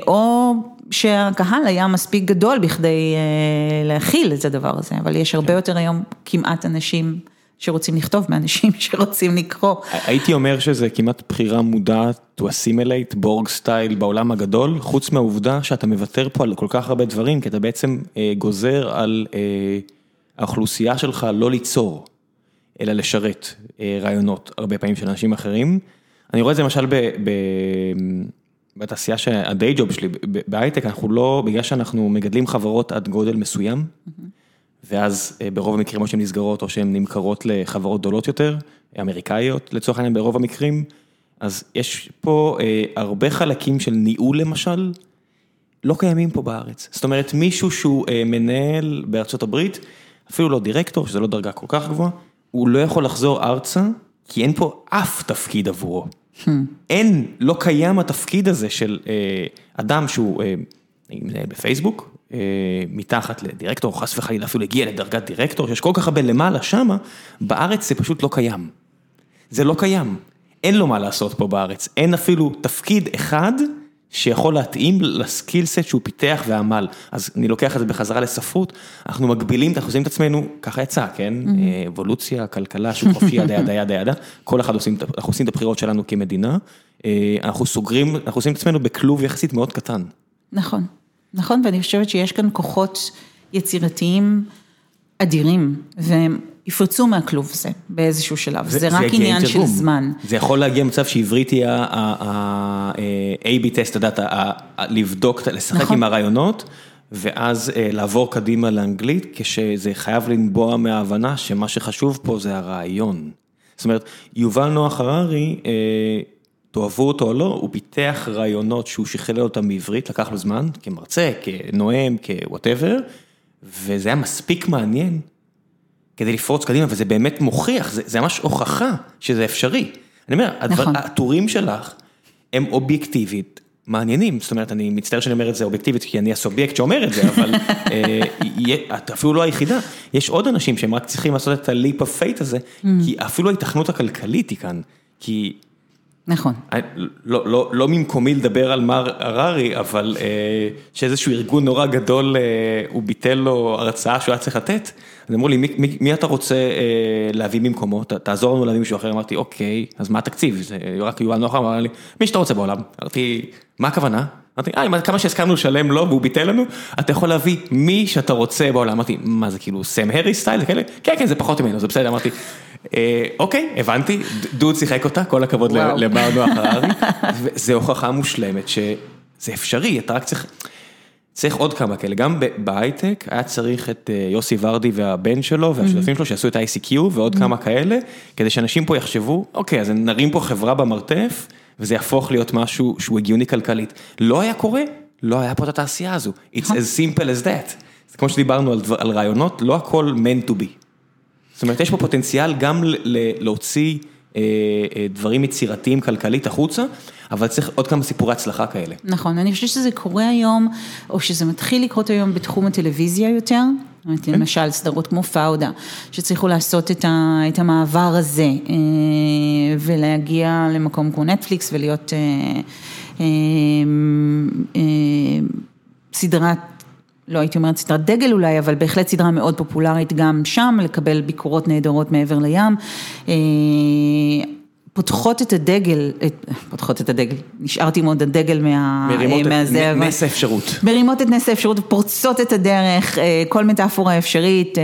או שהקהל היה מספיק גדול בכדי להכיל את הדבר הזה, אבל יש הרבה יותר היום כמעט אנשים שרוצים לכתוב מאנשים שרוצים לקרוא. הייתי אומר שזה כמעט בחירה מודעת to assimilate בורג סטייל בעולם הגדול, חוץ מהעובדה שאתה מוותר פה על כל כך הרבה דברים, כי אתה בעצם אה, גוזר על אה, האוכלוסייה שלך לא ליצור, אלא לשרת אה, רעיונות הרבה פעמים של אנשים אחרים. אני רואה את זה למשל ב... ב בתעשייה שהדיי ג'וב שלי, בהייטק, אנחנו לא, בגלל שאנחנו מגדלים חברות עד גודל מסוים, ואז אה, ברוב המקרים או שהן נסגרות או שהן נמכרות לחברות גדולות יותר, אמריקאיות לצורך העניין ברוב המקרים, אז יש פה אה, הרבה חלקים של ניהול למשל, לא קיימים פה בארץ. זאת אומרת, מישהו שהוא אה, מנהל בארצות הברית, אפילו לא דירקטור, שזה לא דרגה כל כך גבוהה, הוא לא יכול לחזור ארצה, כי אין פה אף תפקיד עבורו. אין, לא קיים התפקיד הזה של אה, אדם שהוא אה, מנהל בפייסבוק, מתחת לדירקטור, חס וחלילה אפילו הגיע לדרגת דירקטור, שיש כל כך הרבה למעלה שמה, בארץ זה פשוט לא קיים. זה לא קיים. אין לו מה לעשות פה בארץ. אין אפילו תפקיד אחד שיכול להתאים לסקילסט שהוא פיתח ועמל. אז אני לוקח את זה בחזרה לספרות, אנחנו מגבילים, אנחנו עושים את עצמנו, ככה יצא, כן? אה, אבולוציה, כלכלה, שוק חופשי, ידה ידה ידה ידה, כל אחד עושים, אנחנו עושים את הבחירות שלנו כמדינה, אה, אנחנו סוגרים, אנחנו עושים את עצמנו בכלוב יחסית מאוד קטן. נכון, נכון, ואני חושבת שיש כאן כוחות יצירתיים אדירים, והם יפרצו מהכלוב הזה באיזשהו שלב, זה, רק יגיע עם עניין של. זמן. זה יכול להגיע למצב שעברית היא ה-AB טסט, את יודעת, לבדוק, לשחק נכון. עם הרעיונות, ואז אה, לעבור קדימה לאנגלית, כשזה חייב לנבוע מההבנה שמה שחשוב פה זה הרעיון. זאת אומרת, יובל נוח הררי, אה, תאהבו אותו או לא, הוא פיתח רעיונות שהוא שכלל אותם בעברית, לקח לו זמן, כמרצה, כנואם, כוואטאבר, וזה היה מספיק מעניין כדי לפרוץ קדימה, וזה באמת מוכיח, זה, זה ממש הוכחה שזה אפשרי. אני אומר, הדבר, נכון. הטורים שלך הם אובייקטיבית מעניינים, זאת אומרת, אני מצטער שאני אומר את זה אובייקטיבית, כי אני הסובייקט שאומר את זה, אבל אה, את אפילו לא היחידה, יש עוד אנשים שהם רק צריכים לעשות את ה-leap of fate הזה, כי אפילו ההיתכנות הכלכלית היא כאן, כי נכון. לא, לא, לא ממקומי לדבר על מר הררי, אבל אה, שאיזשהו ארגון נורא גדול, אה, הוא ביטל לו הרצאה שהוא היה צריך לתת, אז אמרו לי, מי, מי, מי אתה רוצה אה, להביא במקומו, ת, תעזור לנו להביא מישהו אחר, אמרתי, אוקיי, אז מה התקציב? זה רק יובל נוח אמר לי, מי שאתה רוצה בעולם. אמרתי, מה הכוונה? אמרתי, אה, כמה שהסכמנו לשלם לו והוא ביטל לנו, אתה יכול להביא מי שאתה רוצה בעולם. אמרתי, מה זה כאילו סם הרי סטייל? כן, כן, זה פחות ממנו, זה בסדר, אמרתי. אוקיי, הבנתי, דוד שיחק אותה, כל הכבוד למר נוח הררי, וזו הוכחה מושלמת שזה אפשרי, אתה רק צריך... צריך עוד כמה כאלה, גם בהייטק היה צריך את יוסי ורדי והבן שלו והשותפים שלו שעשו את ה-ICQ ועוד כמה כאלה, כדי שאנשים פה יחשבו, אוקיי, אז נרים פה חברה במרתף, וזה יהפוך להיות משהו שהוא הגיוני כלכלית. לא היה קורה, לא היה פה את התעשייה הזו. It's as simple as that. זה כמו שדיברנו על רעיונות, לא הכל meant to be. זאת אומרת, יש פה פוטנציאל גם להוציא דברים יצירתיים כלכלית החוצה, אבל צריך עוד כמה סיפורי הצלחה כאלה. נכון, אני חושבת שזה קורה היום, או שזה מתחיל לקרות היום בתחום הטלוויזיה יותר, למשל סדרות כמו פאודה, שצריכו לעשות את המעבר הזה, ולהגיע למקום כמו נטפליקס ולהיות סדרת, לא הייתי אומרת סדרת דגל אולי, אבל בהחלט סדרה מאוד פופולרית גם שם, לקבל ביקורות נהדרות מעבר לים. פותחות את הדגל, פותחות את הדגל, נשארתי מאוד הדגל מה... מרימות את נס האפשרות. מרימות את נס האפשרות ופורצות את הדרך, כל מטאפורה אפשרית,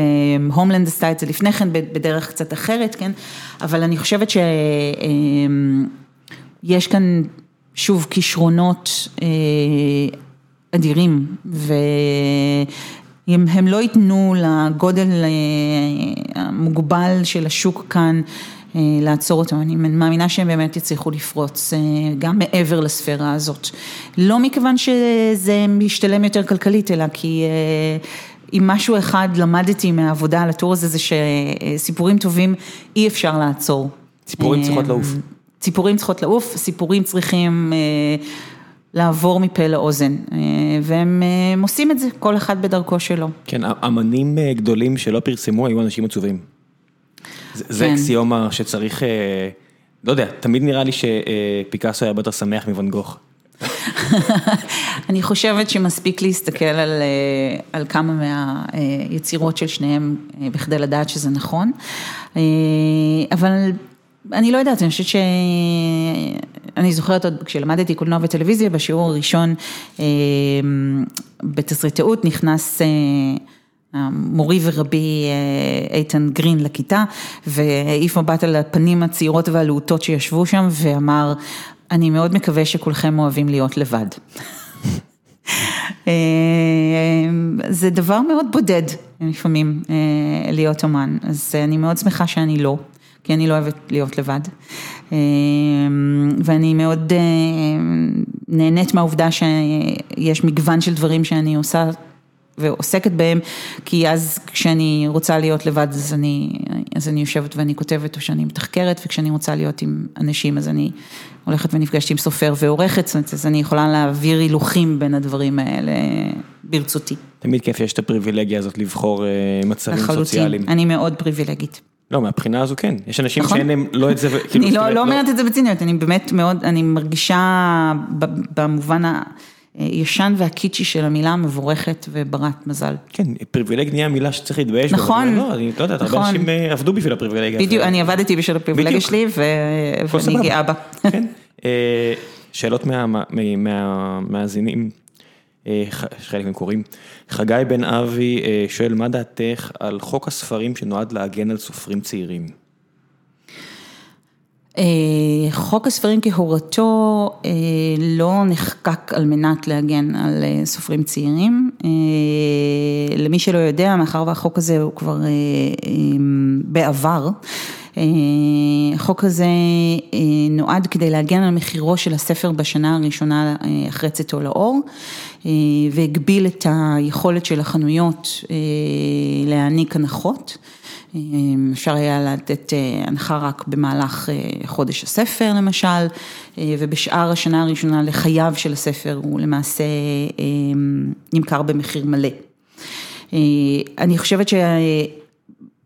הומלנד עשתה את זה לפני כן בדרך קצת אחרת, כן, אבל אני חושבת שיש כאן שוב כישרונות אדירים, ואם הם לא ייתנו לגודל המוגבל של השוק כאן, לעצור אותו, אני מאמינה שהם באמת יצליחו לפרוץ גם מעבר לספירה הזאת. לא מכיוון שזה משתלם יותר כלכלית, אלא כי אם משהו אחד למדתי מהעבודה על הטור הזה, זה שסיפורים טובים אי אפשר לעצור. ציפורים צריכות לעוף. ציפורים צריכות לעוף, סיפורים צריכים לעבור מפה לאוזן, והם עושים את זה, כל אחד בדרכו שלו. כן, אמנים גדולים שלא פרסמו היו אנשים עצובים. זה אקסיומה שצריך, לא יודע, תמיד נראה לי שפיקאסו היה יותר שמח מוואן גוך. אני חושבת שמספיק להסתכל על כמה מהיצירות של שניהם בכדי לדעת שזה נכון, אבל אני לא יודעת, אני חושבת שאני זוכרת עוד כשלמדתי קולנוע וטלוויזיה, בשיעור הראשון בתסריטאות נכנס מורי ורבי איתן גרין לכיתה והעיף מבט על הפנים הצעירות והלהוטות שישבו שם ואמר, אני מאוד מקווה שכולכם אוהבים להיות לבד. זה דבר מאוד בודד לפעמים להיות אומן, אז אני מאוד שמחה שאני לא, כי אני לא אוהבת להיות לבד. ואני מאוד נהנית מהעובדה שיש מגוון של דברים שאני עושה. ועוסקת בהם, כי אז כשאני רוצה להיות לבד אז אני, אז אני יושבת ואני כותבת או שאני מתחקרת, וכשאני רוצה להיות עם אנשים אז אני הולכת ונפגשת עם סופר ועורכת, זאת אומרת אז אני יכולה להעביר הילוכים בין הדברים האלה ברצותי. תמיד כיף יש את הפריבילגיה הזאת לבחור מצבים סוציאליים. אני מאוד פריבילגית. לא, מהבחינה הזו כן, יש אנשים שאין להם לא את זה, אני לא אומרת את זה בציניות, אני באמת מאוד, אני מרגישה במובן ה... ישן והקיצ'י של המילה מבורכת וברת מזל. כן, פריבילג נהיה מילה שצריך להתבייש. נכון. לא, אני לא יודעת, הרבה אנשים עבדו בשביל הפריבילגיה. בדיוק, אני עבדתי בשביל הפריבילגיה שלי ואני גאה בה. כן, שאלות מהמאזינים, חלק הם קוראים, חגי בן אבי שואל מה דעתך על חוק הספרים שנועד להגן על סופרים צעירים? חוק הספרים כהורתו לא נחקק על מנת להגן על סופרים צעירים, למי שלא יודע, מאחר והחוק הזה הוא כבר בעבר, החוק הזה נועד כדי להגן על מחירו של הספר בשנה הראשונה אחרי צאתו לאור, והגביל את היכולת של החנויות להעניק הנחות. אפשר היה לתת הנחה רק במהלך חודש הספר למשל, ובשאר השנה הראשונה לחייו של הספר הוא למעשה נמכר במחיר מלא. אני חושבת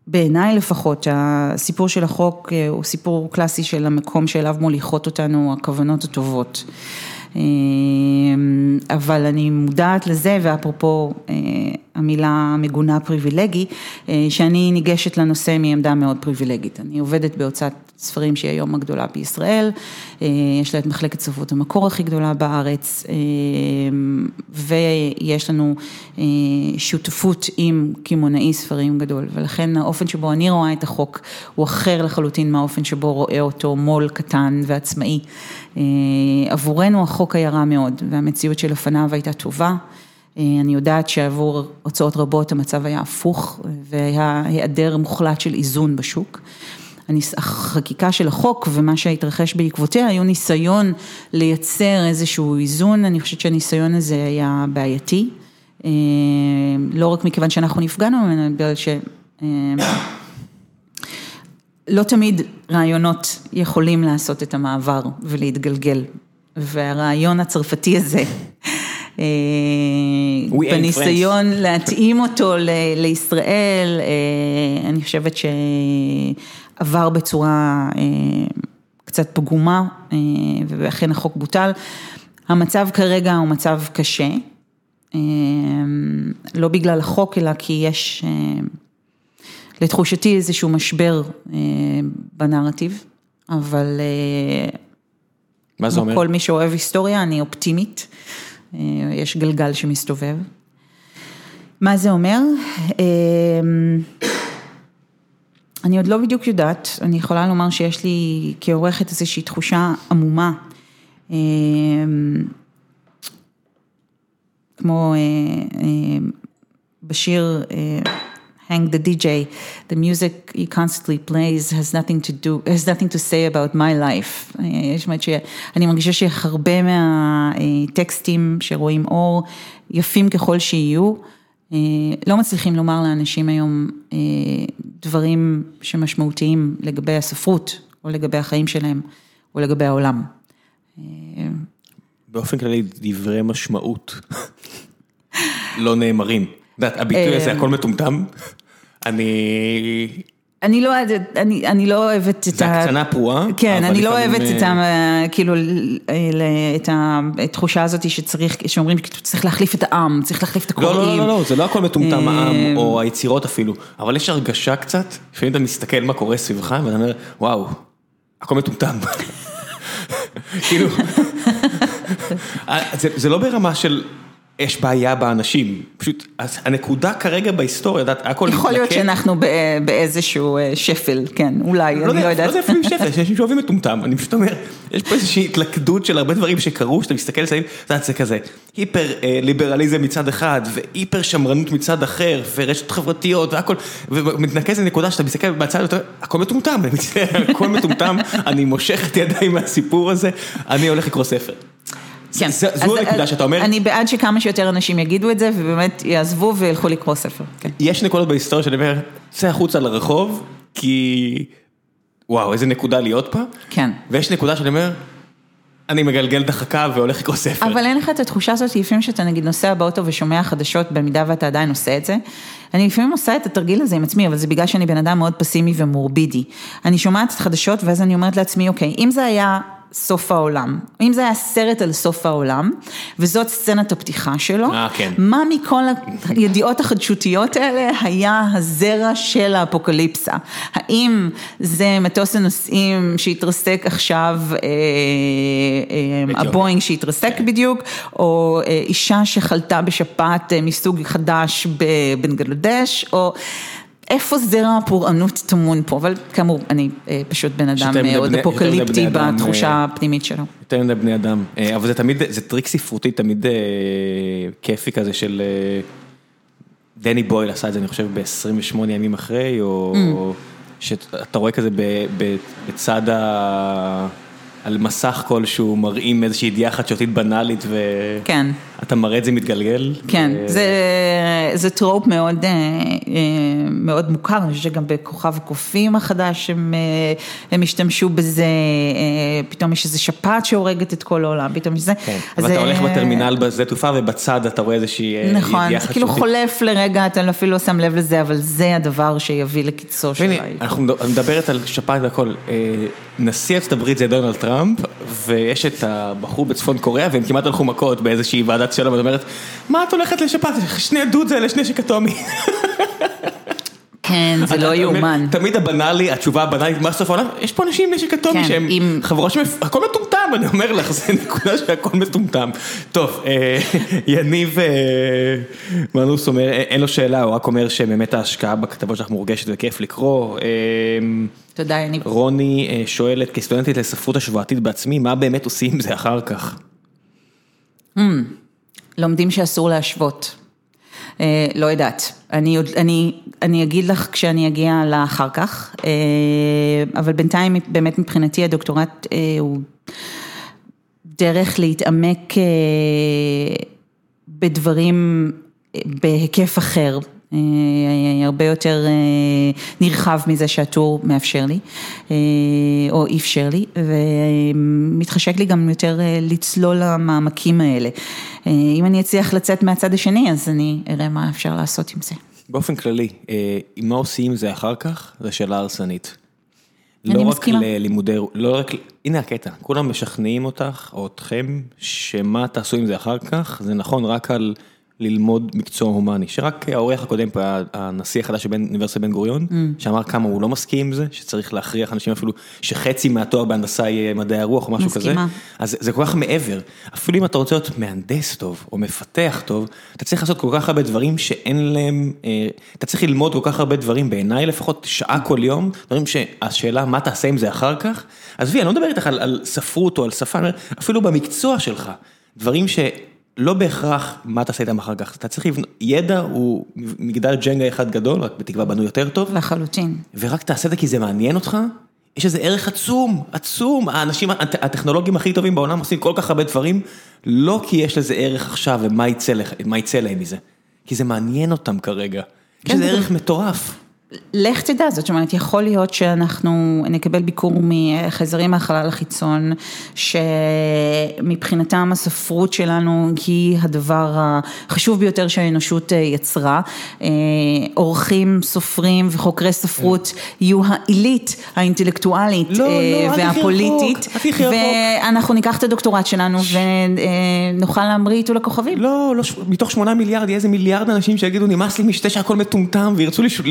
שבעיניי לפחות הסיפור של החוק הוא סיפור קלאסי של המקום שאליו מוליכות אותנו הכוונות הטובות. אבל אני מודעת לזה ואפרופו המילה המגונה פריבילגי, שאני ניגשת לנושא מעמדה מאוד פריבילגית. אני עובדת בהוצאת ספרים שהיא היום הגדולה בישראל, יש לה את מחלקת ספרות המקור הכי גדולה בארץ, ויש לנו שותפות עם קמעונאי ספרים גדול, ולכן האופן שבו אני רואה את החוק הוא אחר לחלוטין מהאופן שבו רואה אותו מו"ל קטן ועצמאי. עבורנו החוק היה רע מאוד, והמציאות שלפניו הייתה טובה. אני יודעת שעבור הוצאות רבות המצב היה הפוך, והיה היעדר מוחלט של איזון בשוק. החקיקה של החוק ומה שהתרחש בעקבותיה היו ניסיון לייצר איזשהו איזון, אני חושבת שהניסיון הזה היה בעייתי. לא רק מכיוון שאנחנו נפגענו ממנו, בגלל ש... לא תמיד רעיונות יכולים לעשות את המעבר ולהתגלגל, והרעיון הצרפתי הזה, בניסיון להתאים אותו לישראל, אני חושבת שעבר בצורה קצת פגומה, ואכן החוק בוטל. המצב כרגע הוא מצב קשה, לא בגלל החוק, אלא כי יש... לתחושתי איזשהו משבר בנרטיב, אבל... מה זה אומר? כל מי שאוהב היסטוריה, אני אופטימית, יש גלגל שמסתובב. מה זה אומר? אני עוד לא בדיוק יודעת, אני יכולה לומר שיש לי כעורכת איזושהי תחושה עמומה. כמו בשיר Hang the DJ, the music he constantly plays has nothing to do, has nothing to say about my life. זאת אומרת שאני מרגישה שהרבה מהטקסטים שרואים אור, יפים ככל שיהיו, לא מצליחים לומר לאנשים היום דברים שמשמעותיים לגבי הספרות, או לגבי החיים שלהם, או לגבי העולם. באופן כללי דברי משמעות לא נאמרים. את יודעת, הביטוי הזה, הכל מטומטם, אני... אני לא, אני לא אוהבת את ה... זה הקצנה פרועה. כן, אני לא אוהבת את ה... כאילו, את התחושה הזאת שצריך, שאומרים, צריך להחליף את העם, צריך להחליף את הקוראים. לא, לא, לא, זה לא הכל מטומטם העם, או היצירות אפילו, אבל יש הרגשה קצת, לפעמים אתה מסתכל מה קורה סביבך, ואתה אומר, וואו, הכל מטומטם. כאילו, זה לא ברמה של... יש בעיה באנשים, פשוט הנקודה כרגע בהיסטוריה, את יודעת, הכל מתנקד. יכול להיות שאנחנו באיזשהו שפל, כן, אולי, אני לא יודעת. לא יודע אפילו שפל, יש אנשים שאוהבים מטומטם, אני פשוט אומר, יש פה איזושהי התלכדות של הרבה דברים שקרו, שאתה מסתכל סביב, את יודעת, זה כזה, היפר ליברליזם מצד אחד, והיפר שמרנות מצד אחר, ורשת חברתיות והכל, ומתנקז לנקודה שאתה מסתכל בצד, ואתה אומר, הכל מטומטם, אני מצטער, הכל מטומטם, אני מושך את ידיי מהסיפור הזה, אני הולך לקרוא ספר. כן, זו הנקודה שאתה אומר. אני בעד שכמה שיותר אנשים יגידו את זה, ובאמת יעזבו וילכו לקרוא ספר. יש נקודות בהיסטוריה שאני אומר, צא החוצה לרחוב, כי וואו, איזה נקודה להיות פה. כן. ויש נקודה שאני אומר, אני מגלגל את החכה והולך לקרוא ספר. אבל אין לך את התחושה הזאת, לפעמים שאתה נגיד נוסע באוטו ושומע חדשות, במידה ואתה עדיין עושה את זה. אני לפעמים עושה את התרגיל הזה עם עצמי, אבל זה בגלל שאני בן אדם מאוד פסימי ומורבידי. אני שומעת חדשות ואז אני אומרת לעצמי, אוקיי, אם זה היה... סוף העולם, אם זה היה סרט על סוף העולם, וזאת סצנת הפתיחה שלו, אה, כן. מה מכל הידיעות החדשותיות האלה היה הזרע של האפוקליפסה? האם זה מטוס הנוסעים שהתרסק עכשיו, אה, אה, הבואינג שהתרסק כן. בדיוק, או אה, אישה שחלתה בשפעת אה, מסוג חדש בבנגלדש, או... איפה זרע הפורענות טמון פה, אבל כאמור, אני פשוט בן אדם מאוד אפוקליפטי בתחושה הפנימית שלו. יותר מדי בני אדם, אבל זה תמיד, זה טריק ספרותי תמיד כיפי כזה של... דני בויל עשה את זה, אני חושב, ב-28 ימים אחרי, או שאתה רואה כזה בצד ה... על מסך כלשהו מראים איזושהי ידיעה חדשותית בנאלית ואתה מראה את זה מתגלגל. כן, זה טרופ מאוד מאוד מוכר, אני חושבת שגם בכוכב הקופים החדש הם השתמשו בזה, פתאום יש איזו שפעת שהורגת את כל העולם, פתאום יש זה. כן, ואתה הולך בטרמינל בשדה תעופה ובצד אתה רואה איזושהי ידיעה חדשותית. נכון, זה כאילו חולף לרגע, אתה אפילו לא שם לב לזה, אבל זה הדבר שיביא לקיצו של העיקר. את מדברת על שפעת והכל. נשיא ארצות הברית זה דונלד טראמפ, ויש את הבחור בצפון קוריאה, והם כמעט הלכו מכות באיזושהי ועדת שלום, ואת אומרת, מה את הולכת לשפט? שני דוד זה לשני נשק אטומי. כן, זה לא יאומן. תמיד הבנאלי, התשובה הבנאלית, מה סוף העולם? יש פה אנשים עם נשק אטומי כן, שהם חברות שהכל מטומטם, אני אומר לך, זה נקודה שהכל מטומטם. טוב, אה, יניב אה, מנוס אומר, אין לו שאלה, הוא רק אומר שבאמת ההשקעה בכתבות שלך מורגשת וכיף לקרוא. אה, תודה, יניב. רוני שואלת, כסטודנטית לספרות השוואתית בעצמי, מה באמת עושים עם זה אחר כך? לומדים שאסור להשוות. אה, לא יודעת, אני, אני, אני אגיד לך כשאני אגיע לאחר כך, אה, אבל בינתיים באמת מבחינתי הדוקטורט אה, הוא דרך להתעמק בדברים בהיקף אחר, הרבה יותר אה, נרחב מזה שהטור מאפשר לי, אה, או אפשר לי, ומתחשק לי גם יותר אה, לצלול למעמקים האלה. אה, אם אני אצליח לצאת מהצד השני, אז אני אראה מה אפשר לעשות עם זה. באופן כללי, אה, מה עושים עם זה אחר כך? זו שאלה הרסנית. לא רק מסכימה. ללימודי, לא רק, הנה הקטע, כולם משכנעים אותך או אתכם שמה תעשו עם זה אחר כך, זה נכון רק על ללמוד מקצוע הומני, שרק האורח הקודם פה היה הנשיא החדש של אוניברסיטת בן גוריון, Mm. שאמר כמה הוא לא מסכים עם זה, שצריך להכריח אנשים אפילו שחצי מהתואר בהנדסה יהיה מדעי הרוח או משהו כזה, מסכימה. אז זה כל כך מעבר, אפילו אם אתה רוצה להיות מהנדס טוב או מפתח טוב, אתה צריך לעשות כל כך הרבה דברים שאין להם, אה, אתה צריך ללמוד כל כך הרבה דברים, בעיניי לפחות שעה כל יום, דברים שהשאלה מה תעשה עם זה אחר כך, עזבי, אני לא מדבר איתך על, על ספרות או על שפה, אפילו במקצוע שלך, דברים שלא בהכרח מה תעשה איתם אחר כך, אתה צריך לבנות, ידע הוא מגדל ג'נגה אחד גדול, רק בתקווה בנוי יותר טוב, לחלוטין. ורק תעשה את זה כי זה מעניין אותך, יש איזה ערך עצום, עצום, האנשים, הט- הטכנולוגים הכי טובים בעולם עושים כל כך הרבה דברים, לא כי יש לזה ערך עכשיו ומה יצא, לך- יצא להם מזה, כי זה מעניין אותם כרגע, יש כן, לזה זה- ערך מטורף. לך תדע, זאת אומרת, יכול להיות שאנחנו נקבל ביקור מחייזרים מהחלל החיצון, שמבחינתם הספרות שלנו היא הדבר החשוב ביותר שהאנושות אה, יצרה. אה, עורכים, סופרים וחוקרי ספרות יהיו העילית האינטלקטואלית לא, לא, אה, והפוליטית. ואנחנו ניקח את הדוקטורט שלנו ונוכל להמריא איתו לכוכבים. לא, לא, ש- מתוך שמונה מיליארד יהיה איזה מיליארד אנשים שיגידו נמאס לי משתה שהכל מטומטם וירצו לש-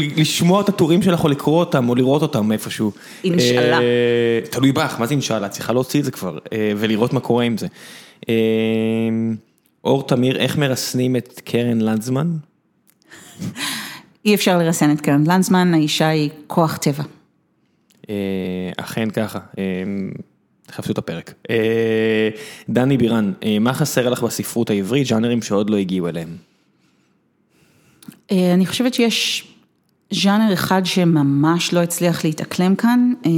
לשמוע את הטורים שלך או לקרוא אותם או לראות אותם איפשהו. אינשאללה. אה, תלוי בך, מה זה אינשאללה? צריכה להוציא את זה כבר אה, ולראות מה קורה עם זה. אה, אור תמיר, איך מרסנים את קרן לנדזמן? אי אפשר לרסן את קרן לנזמן, האישה היא כוח טבע. אכן ככה, תחפשו את הפרק. דני בירן, מה חסר לך בספרות העברית, ז'אנרים שעוד לא הגיעו אליהם? אני חושבת שיש ז'אנר אחד שממש לא הצליח להתאקלם כאן, אה,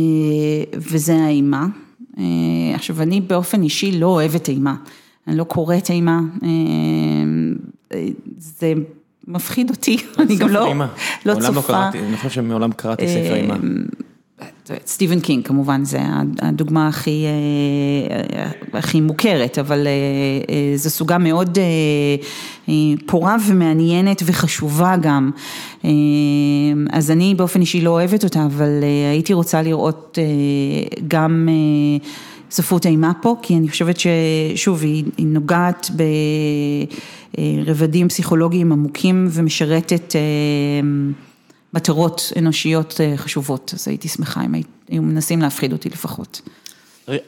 וזה האימה. אה, עכשיו, אני באופן אישי לא אוהבת אימה. אני לא קוראת אימה. אה, זה מפחיד אותי, אני גם לא, אימה. לא מעולם צופה. קראתי, אני חושב שמעולם קראתי ספר אימה. סטיבן קינג כמובן, זה הדוגמה הכי, אה, הכי מוכרת, אבל אה, אה, זו סוגה מאוד פורה ומעניינת וחשובה גם. אז אני באופן אישי לא אוהבת אותה, אבל הייתי רוצה לראות גם ספרות אימה פה, כי אני חושבת ששוב, היא, נוגעת ברבדים פסיכולוגיים עמוקים ומשרתת מטרות אנושיות אה, חשובות, אז הייתי שמחה אם היו מנסים להפחיד אותי לפחות.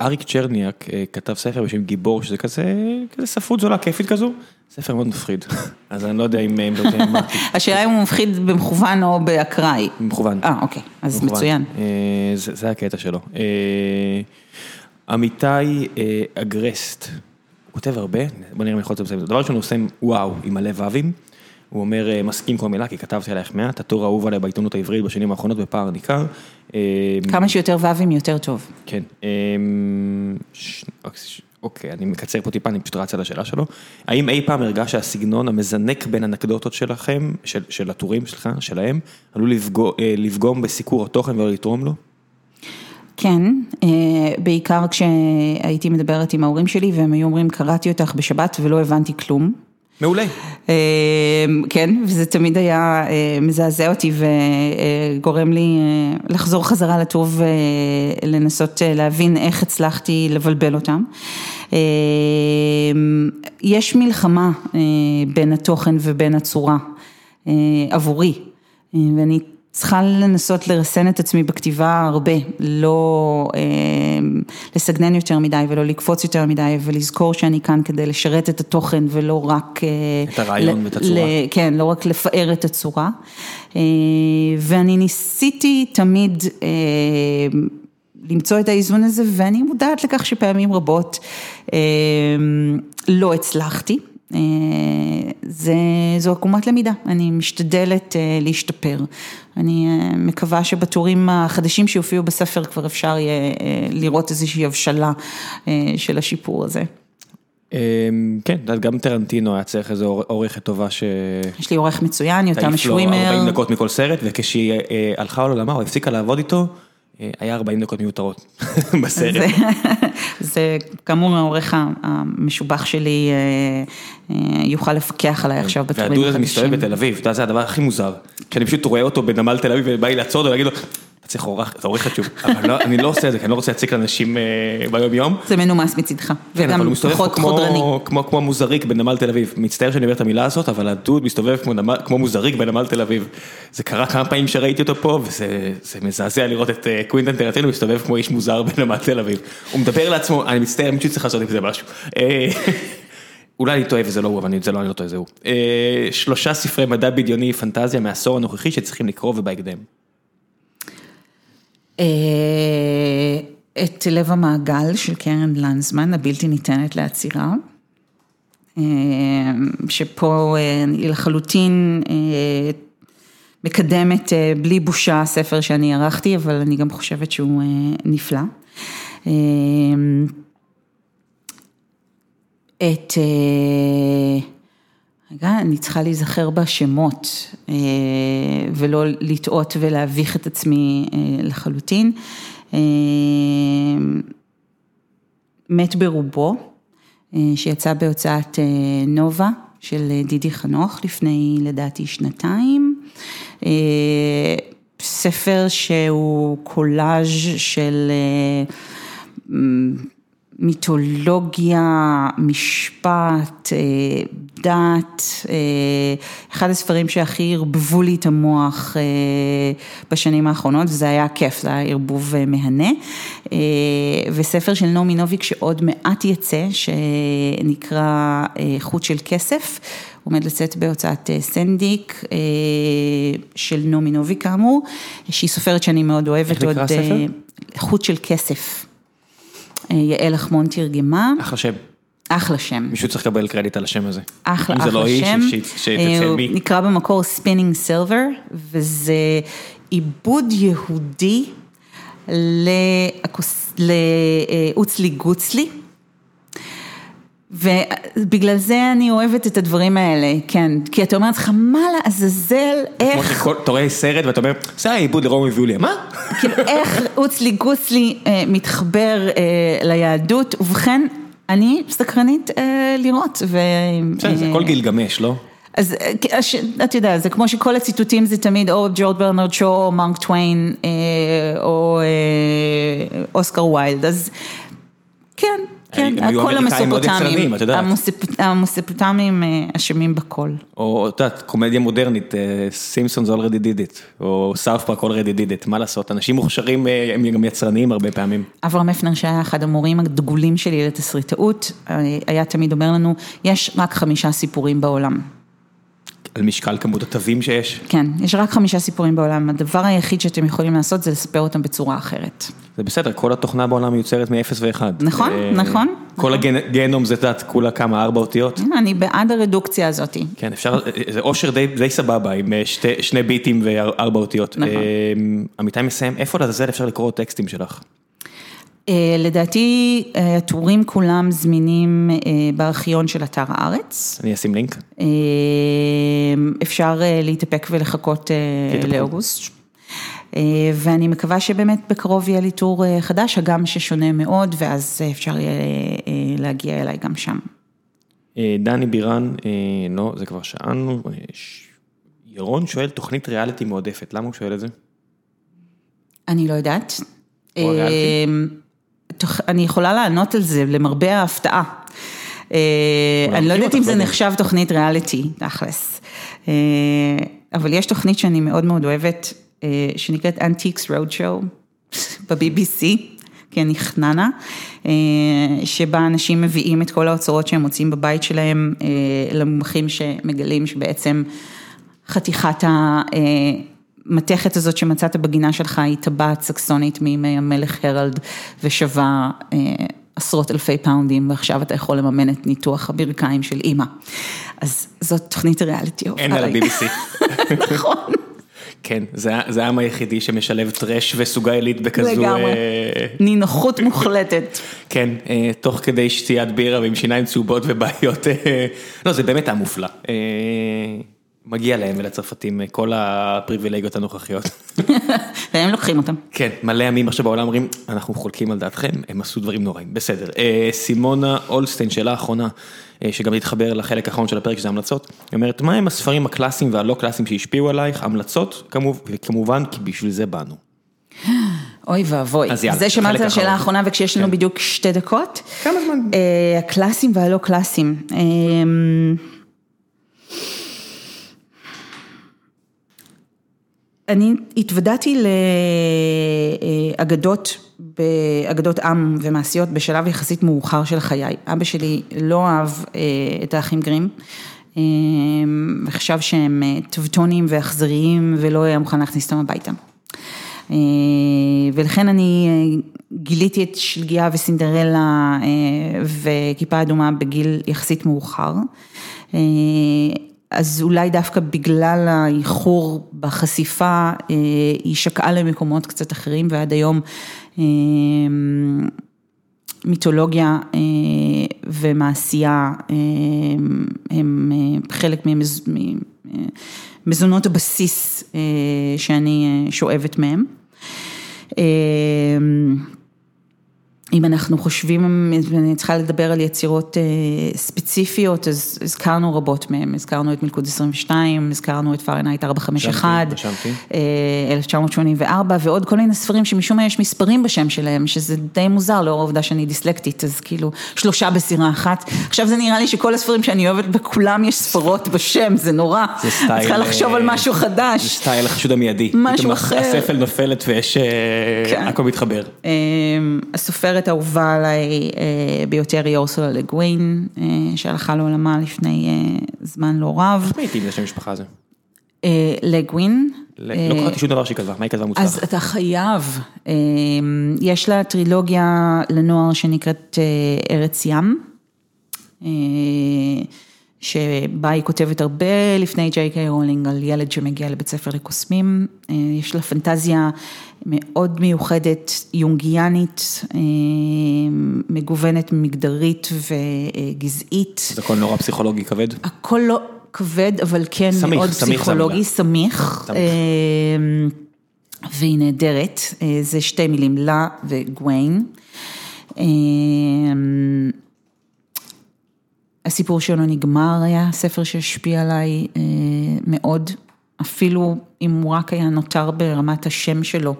אריק צ'רניאק אה, כתב ספר בשם גיבור, שזה כזה, כזה ספרות זולה, כיפית כזו, ספר מאוד מפחיד, אז אני לא יודע אם אם אתה יודע מה, השאלה אם הוא מפחיד במכוון או באקראי. מכוון. אה, אוקיי, אז מכוון. מצוין. אה, זה זה הקטע שלו. אה, עמיתי אה, אגרסט, הוא כותב הרבה, בוא נראה אם אני יכול לצמצם את זה. דבר ראשון הוא עושה וואו עם מלא ו"ים, הוא אומר אה, מסכים כל מילה, כי כתבתי עלייך מעט, הטור האהוב עליי בעיתונות העברית בשנים האחרונות בפער ניכר. אה, כמה שיותר ו"ים יותר טוב. כן. אמ, ש- אוקיי, אני מקצר פה טיפה, אני פשוט רץ על השאלה שלו. האם אי פעם הרגש שהסגנון המזנק בין אנקדוטות שלכם, של, של הטורים שלך, שלהם, עלול לפגוע, אה, לפגום בסיקור התוכן ולא לתרום לו? כן, אה, בעיקר כשהייתי מדברת עם ההורים שלי והם היו אומרים, קראתי אותך בשבת ולא הבנתי כלום. מעולה. כן, וזה תמיד היה מזעזע אותי וגורם לי לחזור חזרה לטוב ולנסות להבין איך הצלחתי לבלבל אותם. יש מלחמה בין התוכן ובין הצורה עבורי, ואני צריכה לנסות לרסן את עצמי בכתיבה הרבה, לא לסגנן יותר מדי ולא לקפוץ יותר מדי ולזכור שאני כאן כדי לשרת את התוכן ולא רק... את הרעיון ואת הצורה. כן, לא רק לפאר את הצורה. ואני ניסיתי תמיד למצוא את האיזון הזה ואני מודעת לכך שפעמים רבות לא הצלחתי. זה, זו עקומת למידה, אני משתדלת להשתפר, אני מקווה שבטורים החדשים שיופיעו בספר כבר אפשר יהיה לראות איזושהי הבשלה של השיפור הזה. כן, גם טרנטינו היה צריך איזו עורכת טובה ש... יש לי עורך מצוין, יותם שווימר. תעיף לו 40 דקות מכל סרט וכשהיא הלכה לעולמה או הפסיקה לעבוד איתו. היה 40 דקות מיותרות בסרט. זה כאמור העורך המשובח שלי יוכל לפפקח עליי עכשיו בטורים החדשים. והדוד הזה מסתובב בתל אביב, זה הדבר הכי מוזר, שאני פשוט רואה אותו בנמל תל אביב ובא לי לעצור אותו ולהגיד לו, אתה צריך עורך חשוב, אבל אני לא עושה את זה, כי אני לא רוצה להציק לאנשים ביום יום. זה מנומס מצידך, וגם פחות חודרני. כמו מוזריק בנמל תל אביב, מצטער שאני אומר את המילה הזאת, אבל הדוד מסתובב כמו מוזריק בנמל תל אביב. זה קרה כמה פעמים שראיתי אותו פה, וזה מזעזע לראות את קווינטן טרנטינו מסתובב כמו איש מוזר בנמל תל אביב. הוא מדבר לעצמו, אני מצטער, מישהו צריך לעשות עם זה משהו. אולי אני טועה וזה לא הוא, אבל זה לא אני לא טועה, זה הוא. שלושה ספרי מדע בדיוני פנטזיה מהעשור הנוכחי שצריכים לקרוא ובהקדם. את לב המעגל של קרן לנזמן, הבלתי ניתנת לעצירה. שפה היא לחלוטין מקדמת בלי בושה ספר שאני ערכתי, אבל אני גם חושבת שהוא נפלא. את, רגע, אני צריכה להיזכר בשמות ולא לטעות ולהביך את עצמי לחלוטין. מת ברובו, שיצא בהוצאת נובה של דידי חנוך לפני לדעתי שנתיים. ספר שהוא קולאז' של מיתולוגיה, משפט, דת, אחד הספרים שהכי ערבבו לי את המוח בשנים האחרונות וזה היה כיף, זה היה ערבוב מהנה. וספר של נעמי נוביק שעוד מעט יצא, שנקרא חוט של כסף, עומד לצאת בהוצאת סנדיק של נעמי נוביק כאמור, שהיא סופרת שאני מאוד אוהבת. איך נקרא הספר? חוט של כסף. יעל אחמון תרגמה. אחלה שם. אחלה שם. מישהו צריך לקבל קרדיט על השם הזה. אחלה, אם זה לא אחלה היא, שם. שתצא מי. הוא נקרא במקור Spinning Silver, וזה עיבוד יהודי לעוצלי גוצלי. ובגלל זה אני אוהבת את הדברים האלה, כן, כי אתה אומר לך, מה לעזאזל, כמו איך, שכל, אתה רואה סרט ואתה אומר, זה היה עיבוד לרומיאו ויוליה, מה? כאילו איך עוצלי גוצלי אה, מתחבר אה, ליהדות, ובכן, אני סקרנית אה, לראות. ו- בסדר, זה אה, הכל גילגמש, לא? אז אה, ש- את יודעת, זה כמו שכל הציטוטים זה תמיד או ג'ורג' ברנרד שו או מרק טוויין אה, או אה, אוסקר ויילד, אז כן, כן, הכל מאוד המסופוטמים, המסופוטמים אה, אשמים בכל. או, את יודעת, קומדיה מודרנית, Simpsons already did it, או South Park already did it, מה לעשות, אנשים מוכשרים, אה, הם גם יצרניים הרבה פעמים. אברהם הפנר שהיה אחד המורים הדגולים שלי לתסריטאות, אה, היה תמיד אומר לנו, יש רק חמישה סיפורים בעולם. על משקל כמות התווים שיש, כן, יש רק חמישה סיפורים בעולם, הדבר היחיד שאתם יכולים לעשות זה לספר אותם בצורה אחרת. זה בסדר, כל התוכנה בעולם מיוצרת מ-0 ו-1. נכון, נכון, כל הגיהנום זה, את יודעת, כולה כמה, ארבע אותיות. אני בעד הרדוקציה הזאת. כן, אפשר, זה אושר די, סבבה עם אה, שני ביטים וארבע אותיות. נכון. אה, עמיתי מסיים, איפה לעזאזל אפשר לקרוא טקסטים שלך? אה, לדעתי אה, הטורים כולם זמינים אה, בארכיון של אתר הארץ. אני אשים לינק. אפשר להתאפק ולחכות. לאוגוסט. ואני מקווה שבאמת בקרוב יהיה לי טור חדש, הגם ששונה מאוד, ואז אפשר יהיה להגיע אליי גם שם. דני בירן, לא, זה כבר שאלנו. ירון שואל תוכנית ריאליטי מועדפת, למה הוא שואל את זה? אני לא יודעת. או הריאליטי? אני יכולה לענות על זה, למרבה ההפתעה. אה, אני לא יודעת אם זה. נחשב תוכנית ריאליטי, תכלס. אה, אבל יש תוכנית שאני מאוד מאוד אוהבת, אה, שנקראת Antiques Roadshow ב-BBC, כן, נכננה, אה, שבה אנשים מביאים את כל האוצרות שהם מוצאים בבית שלהם למומחים שמגלים שבעצם חתיכת המתכת הזאת שמצאת בגינה שלך היא טבעת סקסונית מימי המלך הרלד ושווה אה, עשרות אלפי פאונדים ועכשיו אתה יכול לממן את ניתוח הברכיים של אימא. אז זאת תוכנית ריאליטי. אין על. ה-BBC. נכון. כן, זה העם היחידי שמשלב טרש וסוגה עילית בכזו... לגמרי. אה, נינוחות מוחלטת. כן, אה, תוך כדי שתיית בירה ועם שיניים צהובות ובעיות, אה, לא, זה באמת היה מופלא. מגיע להם ולצרפתים אה, כל הפריבילגיות הנוכחיות. והם לוקחים אותם. כן, מלא עמים עכשיו בעולם אומרים, אנחנו חולקים על דעתכם, הם עשו דברים נוראים, בסדר. אה, סימונה אולסטיין, שאלה אחרונה, אה, שגם להתחבר לחלק האחרון של הפרק, שזה המלצות, היא אומרת, מה הם הספרים הקלאסיים והלא קלאסיים שהשפיעו עלייך, המלצות, כמובן, וכמובן, כי בשביל זה באנו. אוי ואבוי. זה שמעת על השאלה. האחרונה וכשיש לנו כן. בדיוק שתי דקות. כמה זמן? הקלאסיים והלא קלאסיים. אני התוודעתי לאגדות, אגדות עם ומעשיות בשלב יחסית מאוחר של חיי. אבא שלי לא אהב אה, את האחים גרים, אה, וחשב שהם אה, טבטונים ואכזריים ולא היה מוכן להכניס אותם הביתה. ולכן אני גיליתי את שלגיה וסינדרלה וכיפה אדומה בגיל יחסית מאוחר. אז אולי דווקא בגלל האיחור בחשיפה, אה, היא שקעה למקומות קצת אחרים ועד היום אה, מיתולוגיה אה, ומעשייה הם חלק ממז- ממזונות הבסיס שאני שואבת מהם. אם אנחנו חושבים, ואני צריכה לדבר על יצירות אה, ספציפיות, אז הזכרנו רבות מהן, הזכרנו את מלכוד 22, הזכרנו את פארנהייט 451, רשמתי. אה, 1984, ועוד כל מיני ספרים שמשום מה יש מספרים בשם שלהם, שזה די מוזר לאור העובדה שאני דיסלקטית, אז כאילו שלושה בסירה אחת. עכשיו זה נראה לי שכל הספרים שאני אוהבת, בכולם יש ספרות בשם, זה נורא. זה סטייל... אני צריכה לחשוב על אה, משהו זה חדש. סטייל החשוד המיידי. משהו אחר. הספל נופלת ויש... אה, כן. הכל מתחבר. אה, הסופרת האהובה עליי אה, ביותר היא אורסולה לגווין, אה, שהלכה לעולמה לפני אה, זמן לא רב. איך הייתי עם זה שם המשפחה הזה? לגווין. לא קראתי שום דבר שהיא כתבה, מה היא כתבה מוצלח? אז אתה חייב, יש לה טרילוגיה לנוער שנקראת ארץ ים, שבה היא כותבת הרבה לפני ג'יי קיי רולינג על ילד שמגיע לבית ספר לקוסמים, אה, יש לה פנטזיה מאוד מיוחדת, יונגיאנית, אה, מגוונת מגדרית וגזעית. זה הכל נורא פסיכולוגי כבד. הכל לא כבד, אבל כן סמיך, מאוד סמיך פסיכולוגי. סמיך. סמיך. אה, והיא נהדרת, זה שתי מילים, לה וגוויין. הסיפור שלו נגמר היה ספר שהשפיע עליי אה, מאוד, אפילו אם הוא רק היה נותר ברמת השם שלו,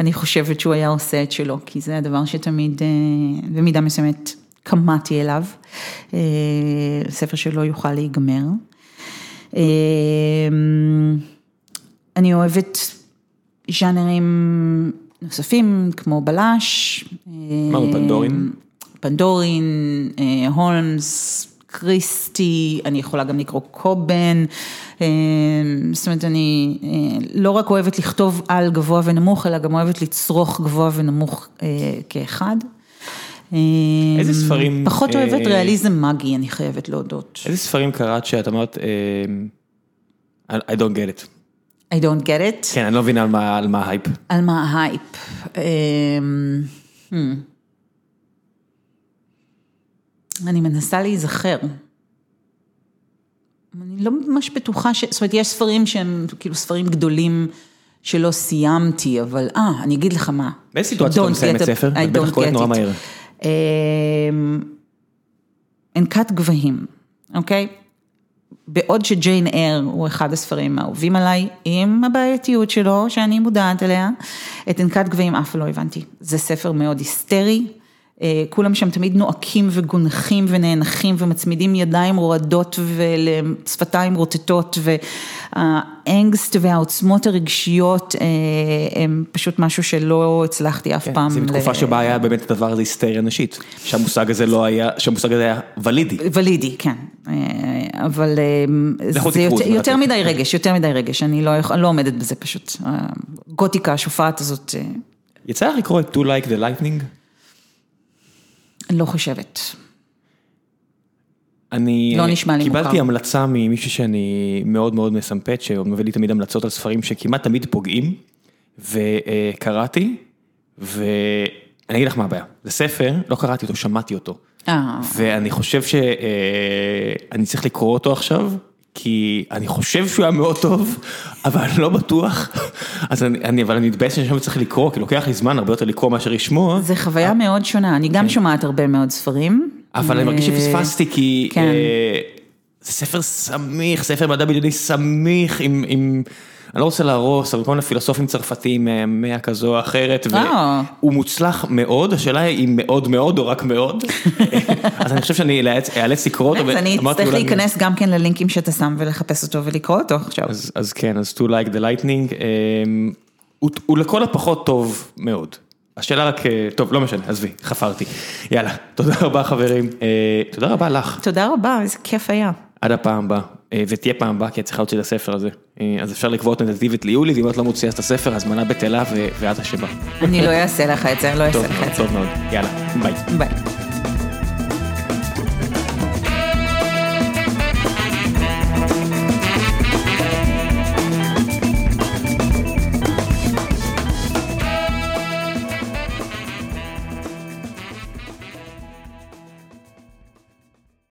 אני חושבת שהוא היה עושה את שלו, כי זה הדבר שתמיד אה, במידה מסוימת קמאתי אליו, אה, ספר שלא יוכל להיגמר. אני אוהבת ז'אנרים נוספים כמו בלש. מה הוא, פנדורין? פנדורין, הולמס, קריסטי, אני יכולה גם לקרוא קובן, אה, זאת אומרת אני אה, לא רק אוהבת לכתוב על גבוה ונמוך, אלא גם אוהבת לצרוך גבוה ונמוך אה, כאחד. איזה ספרים, פחות אוהבת אה, ריאליזם מאגי, אני חייבת להודות. איזה ספרים קראת שאת אמרת, I don't get it. I don't get it. כן, אני לא מבינה על מה- על מה ההייפ. על מה ההייפ? אמ. אני מנסה להיזכר. אני לא ממש בטוחה ש... זאת אומרת, יש ספרים שהם כאילו ספרים גדולים שלא סיימתי, אבל אה, אני אגיד לך מה. באיזה סיטואציה אתה מסיימת get it, ספר? את בטח קוראת נורא. מהר. אמ, אנקת גבהים. אוקיי? בעוד שג'יין אר הוא אחד הספרים האהובים עליי, עם הבעייתיות שלו, שאני מודעת אליה, את ענקת גבהים אף לא הבנתי. זה ספר מאוד היסטרי, כולם שם תמיד נועקים וגונחים ונאנחים ומצמידים ידיים רועדות ושפתיים רוטטות והאנגסט והעוצמות הרגשיות אה, הם פשוט משהו שלא הצלחתי אף כן, פעם. זה בתקופה שבה היה באמת הדבר הזה היסטריה נשית, שהמושג הזה לא היה, שהמושג הזה היה ולידי. ולידי, כן, אה, אבל זה יותר. מדי רגש, יותר מדי רגש, אני לא, לא עומדת בזה פשוט. הגותיקה השופעת הזאת, אה, יצא לך לקרוא את To Like the Lightning? אני לא חושבת. אני לא נשמע לי קיבלתי מוכר. המלצה ממישהו שאני מאוד מאוד מסמפת, שהוא מביא לי תמיד המלצות על ספרים שכמעט תמיד פוגעים, וקראתי, ואני אגיד לך מה הבעיה, זה ספר, לא קראתי אותו, שמעתי אותו, אה, ואני חושב שאני צריך לקרוא אותו עכשיו, כי אני חושב שהוא היה מאוד טוב, אבל אני לא בטוח, אז אני, אני, אבל אני מתבאס שאני צריך לקרוא, כי לוקח לי זמן הרבה יותר לקרוא מאשר לשמוע. זה חוויה מאוד שונה, אני גם שומעת הרבה מאוד ספרים. כן. אבל אני מרגיש אה, שפספסתי כי כן. אה, זה ספר סמיך, ספר מדע בדיוני סמיך עם, עם, אני לא רוצה להרוס, אבל כל מיני פילוסופים צרפתיים מהמאה כזו או אחרת, אה. והוא מוצלח מאוד, השאלה היא אם מאוד מאוד או רק מאוד, אז אני חושב שאני אאלץ- לקרוא אותו, אז אני אצטרך להיכנס גם כן ללינקים שאתה שם ולחפש אותו ולקרוא אותו עכשיו. אז, כן, אז To Like the Lightning, אה, הוא, לכל הפחות טוב מאוד. השאלה רק, אה, טוב, לא משנה, עזבי, חפרתי. יאללה, תודה רבה חברים, אה, תודה רבה לך. תודה רבה, איזה כיף היה. עד הפעם הבאה, אה, ותהיה פעם הבאה כי את צריכה להוציא את הספר הזה. אה, אז אפשר לקבוע טנטטיבית ליולי, ואם את לא מוציאה את הספר, הזמנה בטלה ו- ואת אשמה. אני לא אעשה לך את זה, אני לא אעשה לך את זה. טוב מאוד, יאללה, ביי. ביי.